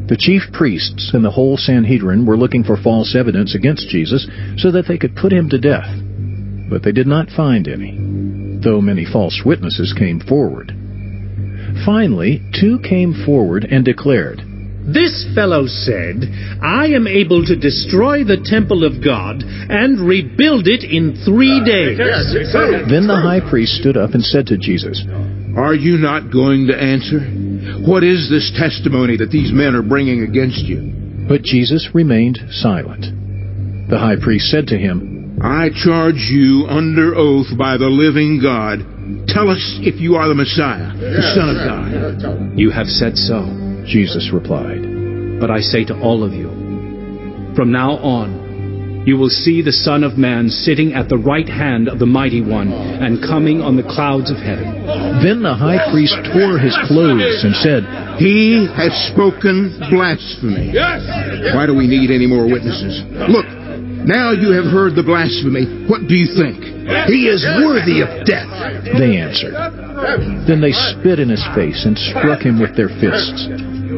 The chief priests and the whole Sanhedrin were looking for false evidence against Jesus so that they could put him to death. But they did not find any, though many false witnesses came forward. Finally, two came forward and declared, This fellow said, I am able to destroy the temple of God and rebuild it in three uh, days. Then the high priest stood up and said to Jesus, Are you not going to answer? What is this testimony that these men are bringing against you? But Jesus remained silent. The high priest said to him, I charge you under oath by the living God. Tell us if you are the Messiah, the Son of God. You have said so, Jesus replied. But I say to all of you, from now on, you will see the Son of Man sitting at the right hand of the Mighty One and coming on the clouds of heaven. Then the high priest tore his clothes and said, He has spoken blasphemy. Why do we need any more witnesses? Look, now you have heard the blasphemy. What do you think? He is worthy of death. They answered. Then they spit in his face and struck him with their fists.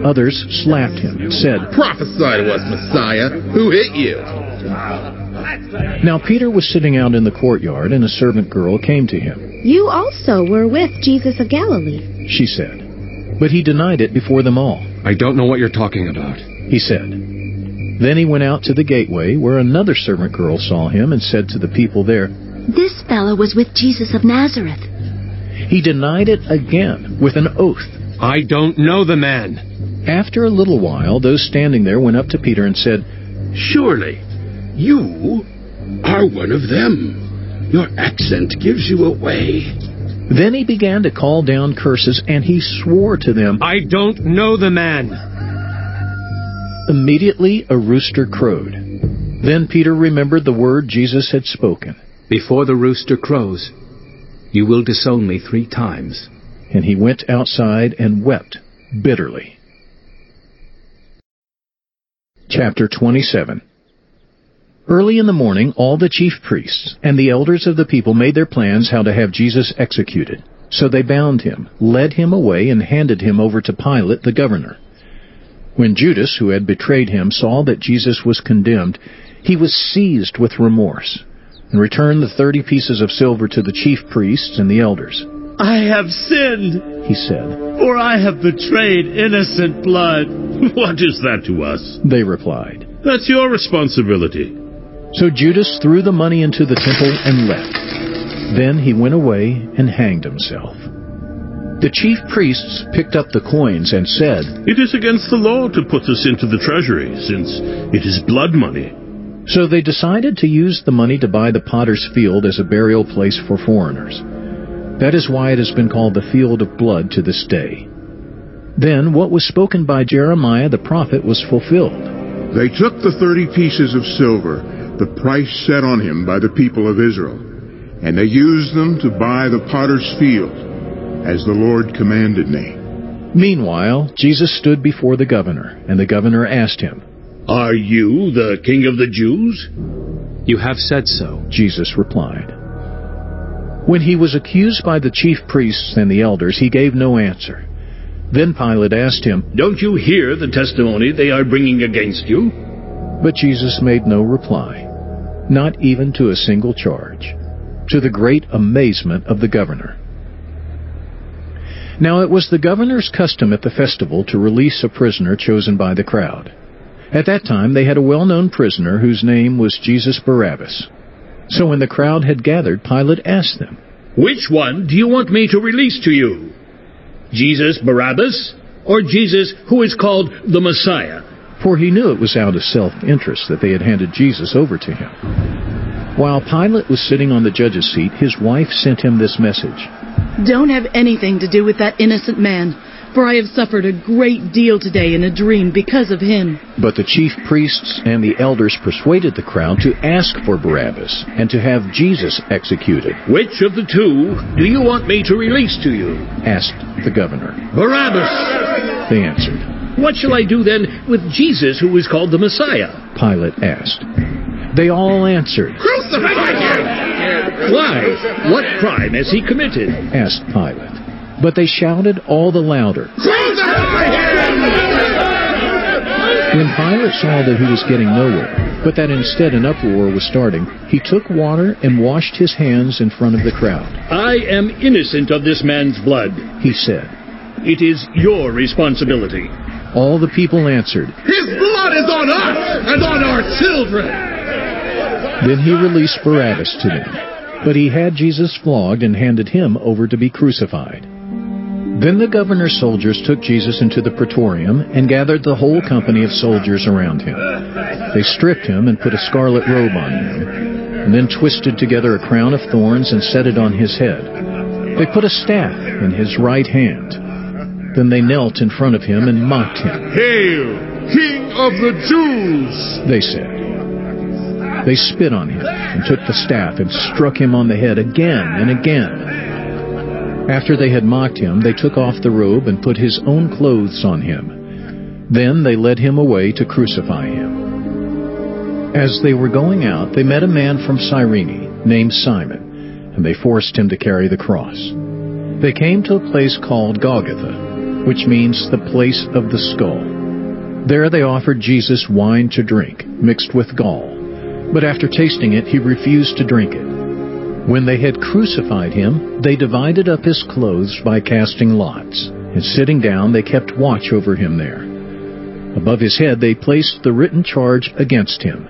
Others slapped him and said, Prophesy to us, Messiah. Who hit you? Now Peter was sitting out in the courtyard, and a servant girl came to him. You also were with Jesus of Galilee, she said. But he denied it before them all. I don't know what you're talking about, he said. Then he went out to the gateway, where another servant girl saw him and said to the people there, This fellow was with Jesus of Nazareth. He denied it again with an oath. I don't know the man. After a little while, those standing there went up to Peter and said, Surely, you are one of them. Your accent gives you away. Then he began to call down curses, and he swore to them, I don't know the man. Immediately a rooster crowed. Then Peter remembered the word Jesus had spoken. Before the rooster crows, you will disown me three times. And he went outside and wept bitterly. Chapter 27 Early in the morning, all the chief priests and the elders of the people made their plans how to have Jesus executed. So they bound him, led him away, and handed him over to Pilate the governor. When Judas, who had betrayed him, saw that Jesus was condemned, he was seized with remorse. and returned the thirty pieces of silver to the chief priests and the elders. I have sinned, he said, for I have betrayed innocent blood. What is that to us? They replied. That's your responsibility. So Judas threw the money into the temple and left. Then he went away and hanged himself. The chief priests picked up the coins and said, It is against the law to put this into the treasury, since it is blood money. So they decided to use the money to buy the potter's field as a burial place for foreigners. That is why it has been called the field of blood to this day. Then what was spoken by Jeremiah the prophet was fulfilled. They took the thirty pieces of silver, the price set on him by the people of Israel, and they used them to buy the potter's field, as the Lord commanded me. Meanwhile, Jesus stood before the governor, and the governor asked him, Are you the king of the Jews? You have said so, Jesus replied. When he was accused by the chief priests and the elders, he gave no answer. Then Pilate asked him, Don't you hear the testimony they are bringing against you? But Jesus made no reply, not even to a single charge, to the great amazement of the governor. Now it was the governor's custom at the festival to release a prisoner chosen by the crowd. At that time they had a well-known prisoner whose name was Jesus Barabbas. So when the crowd had gathered, Pilate asked them, Which one do you want me to release to you? Jesus Barabbas or Jesus who is called the Messiah? For he knew it was out of self-interest that they had handed Jesus over to him. While Pilate was sitting on the judge's seat, his wife sent him this message. Don't have anything to do with that innocent man, for I have suffered a great deal today in a dream because of him. But the chief priests and the elders persuaded the crowd to ask for Barabbas and to have Jesus executed. Which of the two do you want me to release to you? asked the governor. Barabbas! They answered. What shall I do then with Jesus who is called the Messiah? Pilate asked. They all answered. Crucify him! Why? What crime has he committed? asked Pilate. But they shouted all the louder. When Pilate saw that he was getting nowhere, but that instead an uproar was starting, he took water and washed his hands in front of the crowd. I am innocent of this man's blood, he said. It is your responsibility. All the people answered, His blood is on us and on our children! Then he released Barabbas to them. But he had Jesus flogged and handed him over to be crucified. Then the governor's soldiers took Jesus into the praetorium and gathered the whole company of soldiers around him. They stripped him and put a scarlet robe on him, and then twisted together a crown of thorns and set it on his head. They put a staff in his right hand. Then they knelt in front of him and mocked him. Hail, King of the Jews! They said. They spit on him and took the staff and struck him on the head again and again. After they had mocked him, they took off the robe and put his own clothes on him. Then they led him away to crucify him. As they were going out, they met a man from Cyrene named Simon, and they forced him to carry the cross. They came to a place called Golgotha, which means the place of the skull. There they offered Jesus wine to drink, mixed with gall, but after tasting it, he refused to drink it. When they had crucified him, they divided up his clothes by casting lots, and sitting down, they kept watch over him there. Above his head, they placed the written charge against him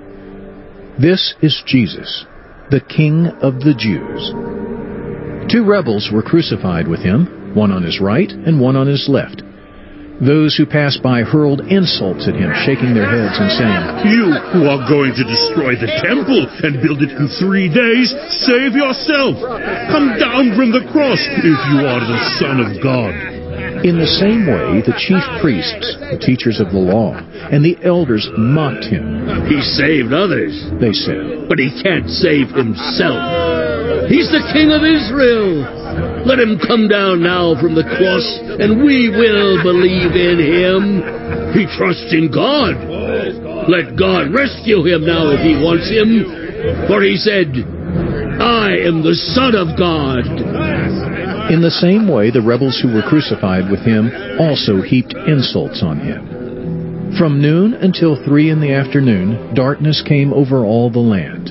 This is Jesus, the King of the Jews. Two rebels were crucified with him, one on his right and one on his left. Those who passed by hurled insults at him, shaking their heads and saying, You who are going to destroy the temple and build it in three days, save yourself! Come down from the cross if you are the Son of God. In the same way, the chief priests, the teachers of the law, and the elders mocked him. He saved others, they said, but he can't save himself. He's the King of Israel. Let him come down now from the cross, and we will believe in him. He trusts in God. Let God rescue him now if he wants him. For he said, I am the Son of God. In the same way, the rebels who were crucified with him also heaped insults on him. From noon until three in the afternoon, darkness came over all the land.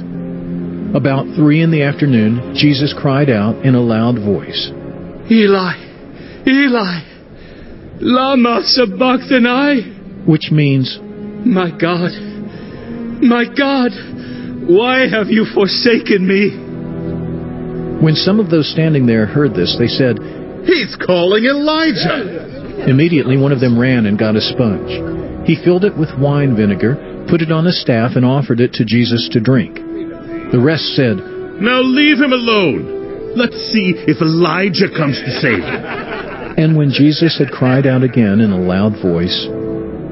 About three in the afternoon, Jesus cried out in a loud voice, Eli, Eli, lama sabachthani? Which means, My God, my God, why have you forsaken me? When some of those standing there heard this, they said, He's calling Elijah! Immediately one of them ran and got a sponge. He filled it with wine vinegar, put it on a staff, and offered it to Jesus to drink. The rest said, Now leave him alone. Let's see if Elijah comes to save him. And when Jesus had cried out again in a loud voice,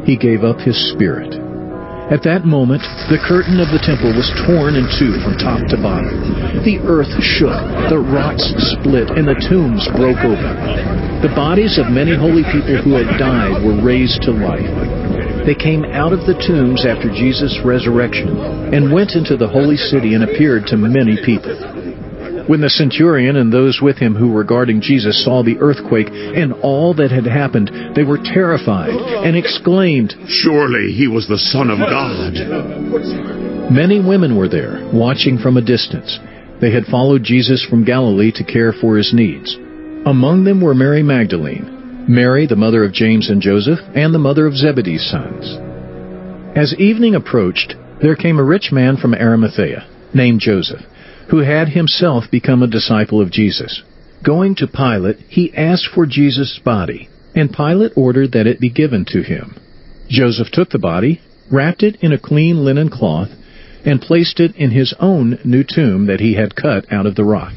he gave up his spirit. At that moment, the curtain of the temple was torn in two from top to bottom. The earth shook, the rocks split, and the tombs broke open. The bodies of many holy people who had died were raised to life. They came out of the tombs after Jesus' resurrection and went into the holy city and appeared to many people. When the centurion and those with him who were guarding Jesus saw the earthquake and all that had happened, they were terrified and exclaimed, Surely he was the Son of God. Many women were there, watching from a distance. They had followed Jesus from Galilee to care for his needs. Among them were Mary Magdalene, Mary, the mother of James and Joseph, and the mother of Zebedee's sons. As evening approached, there came a rich man from Arimathea, named Joseph, who had himself become a disciple of Jesus. Going to Pilate, he asked for Jesus' body, and Pilate ordered that it be given to him. Joseph took the body, wrapped it in a clean linen cloth, and placed it in his own new tomb that he had cut out of the rock.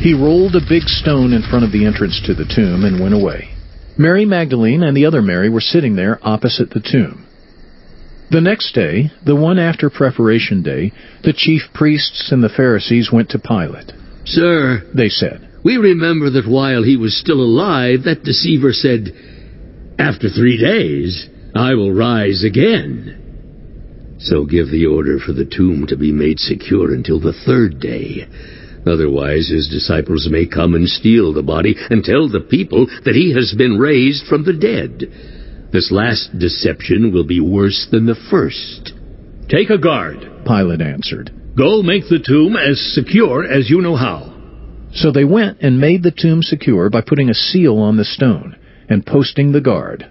He rolled a big stone in front of the entrance to the tomb and went away. Mary Magdalene and the other Mary were sitting there opposite the tomb. The next day, the one after preparation day, the chief priests and the Pharisees went to Pilate. Sir, they said, we remember that while he was still alive, that deceiver said, After three days, I will rise again. So give the order for the tomb to be made secure until the third day. Otherwise, his disciples may come and steal the body and tell the people that he has been raised from the dead. This last deception will be worse than the first. Take a guard, Pilate answered. Go make the tomb as secure as you know how. So they went and made the tomb secure by putting a seal on the stone and posting the guard.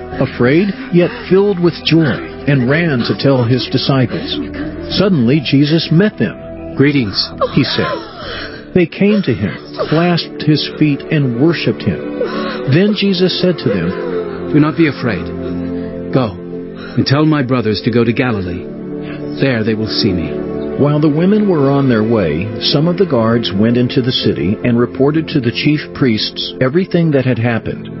afraid yet filled with joy, and ran to tell his disciples. Suddenly Jesus met them. Greetings, he said. They came to him, clasped his feet, and worshipped him. Then Jesus said to them, Do not be afraid. Go and tell my brothers to go to Galilee. There they will see me. While the women were on their way, some of the guards went into the city and reported to the chief priests everything that had happened.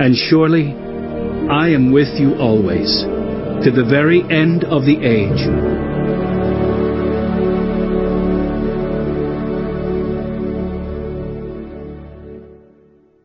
And surely I am with you always, to the very end of the age.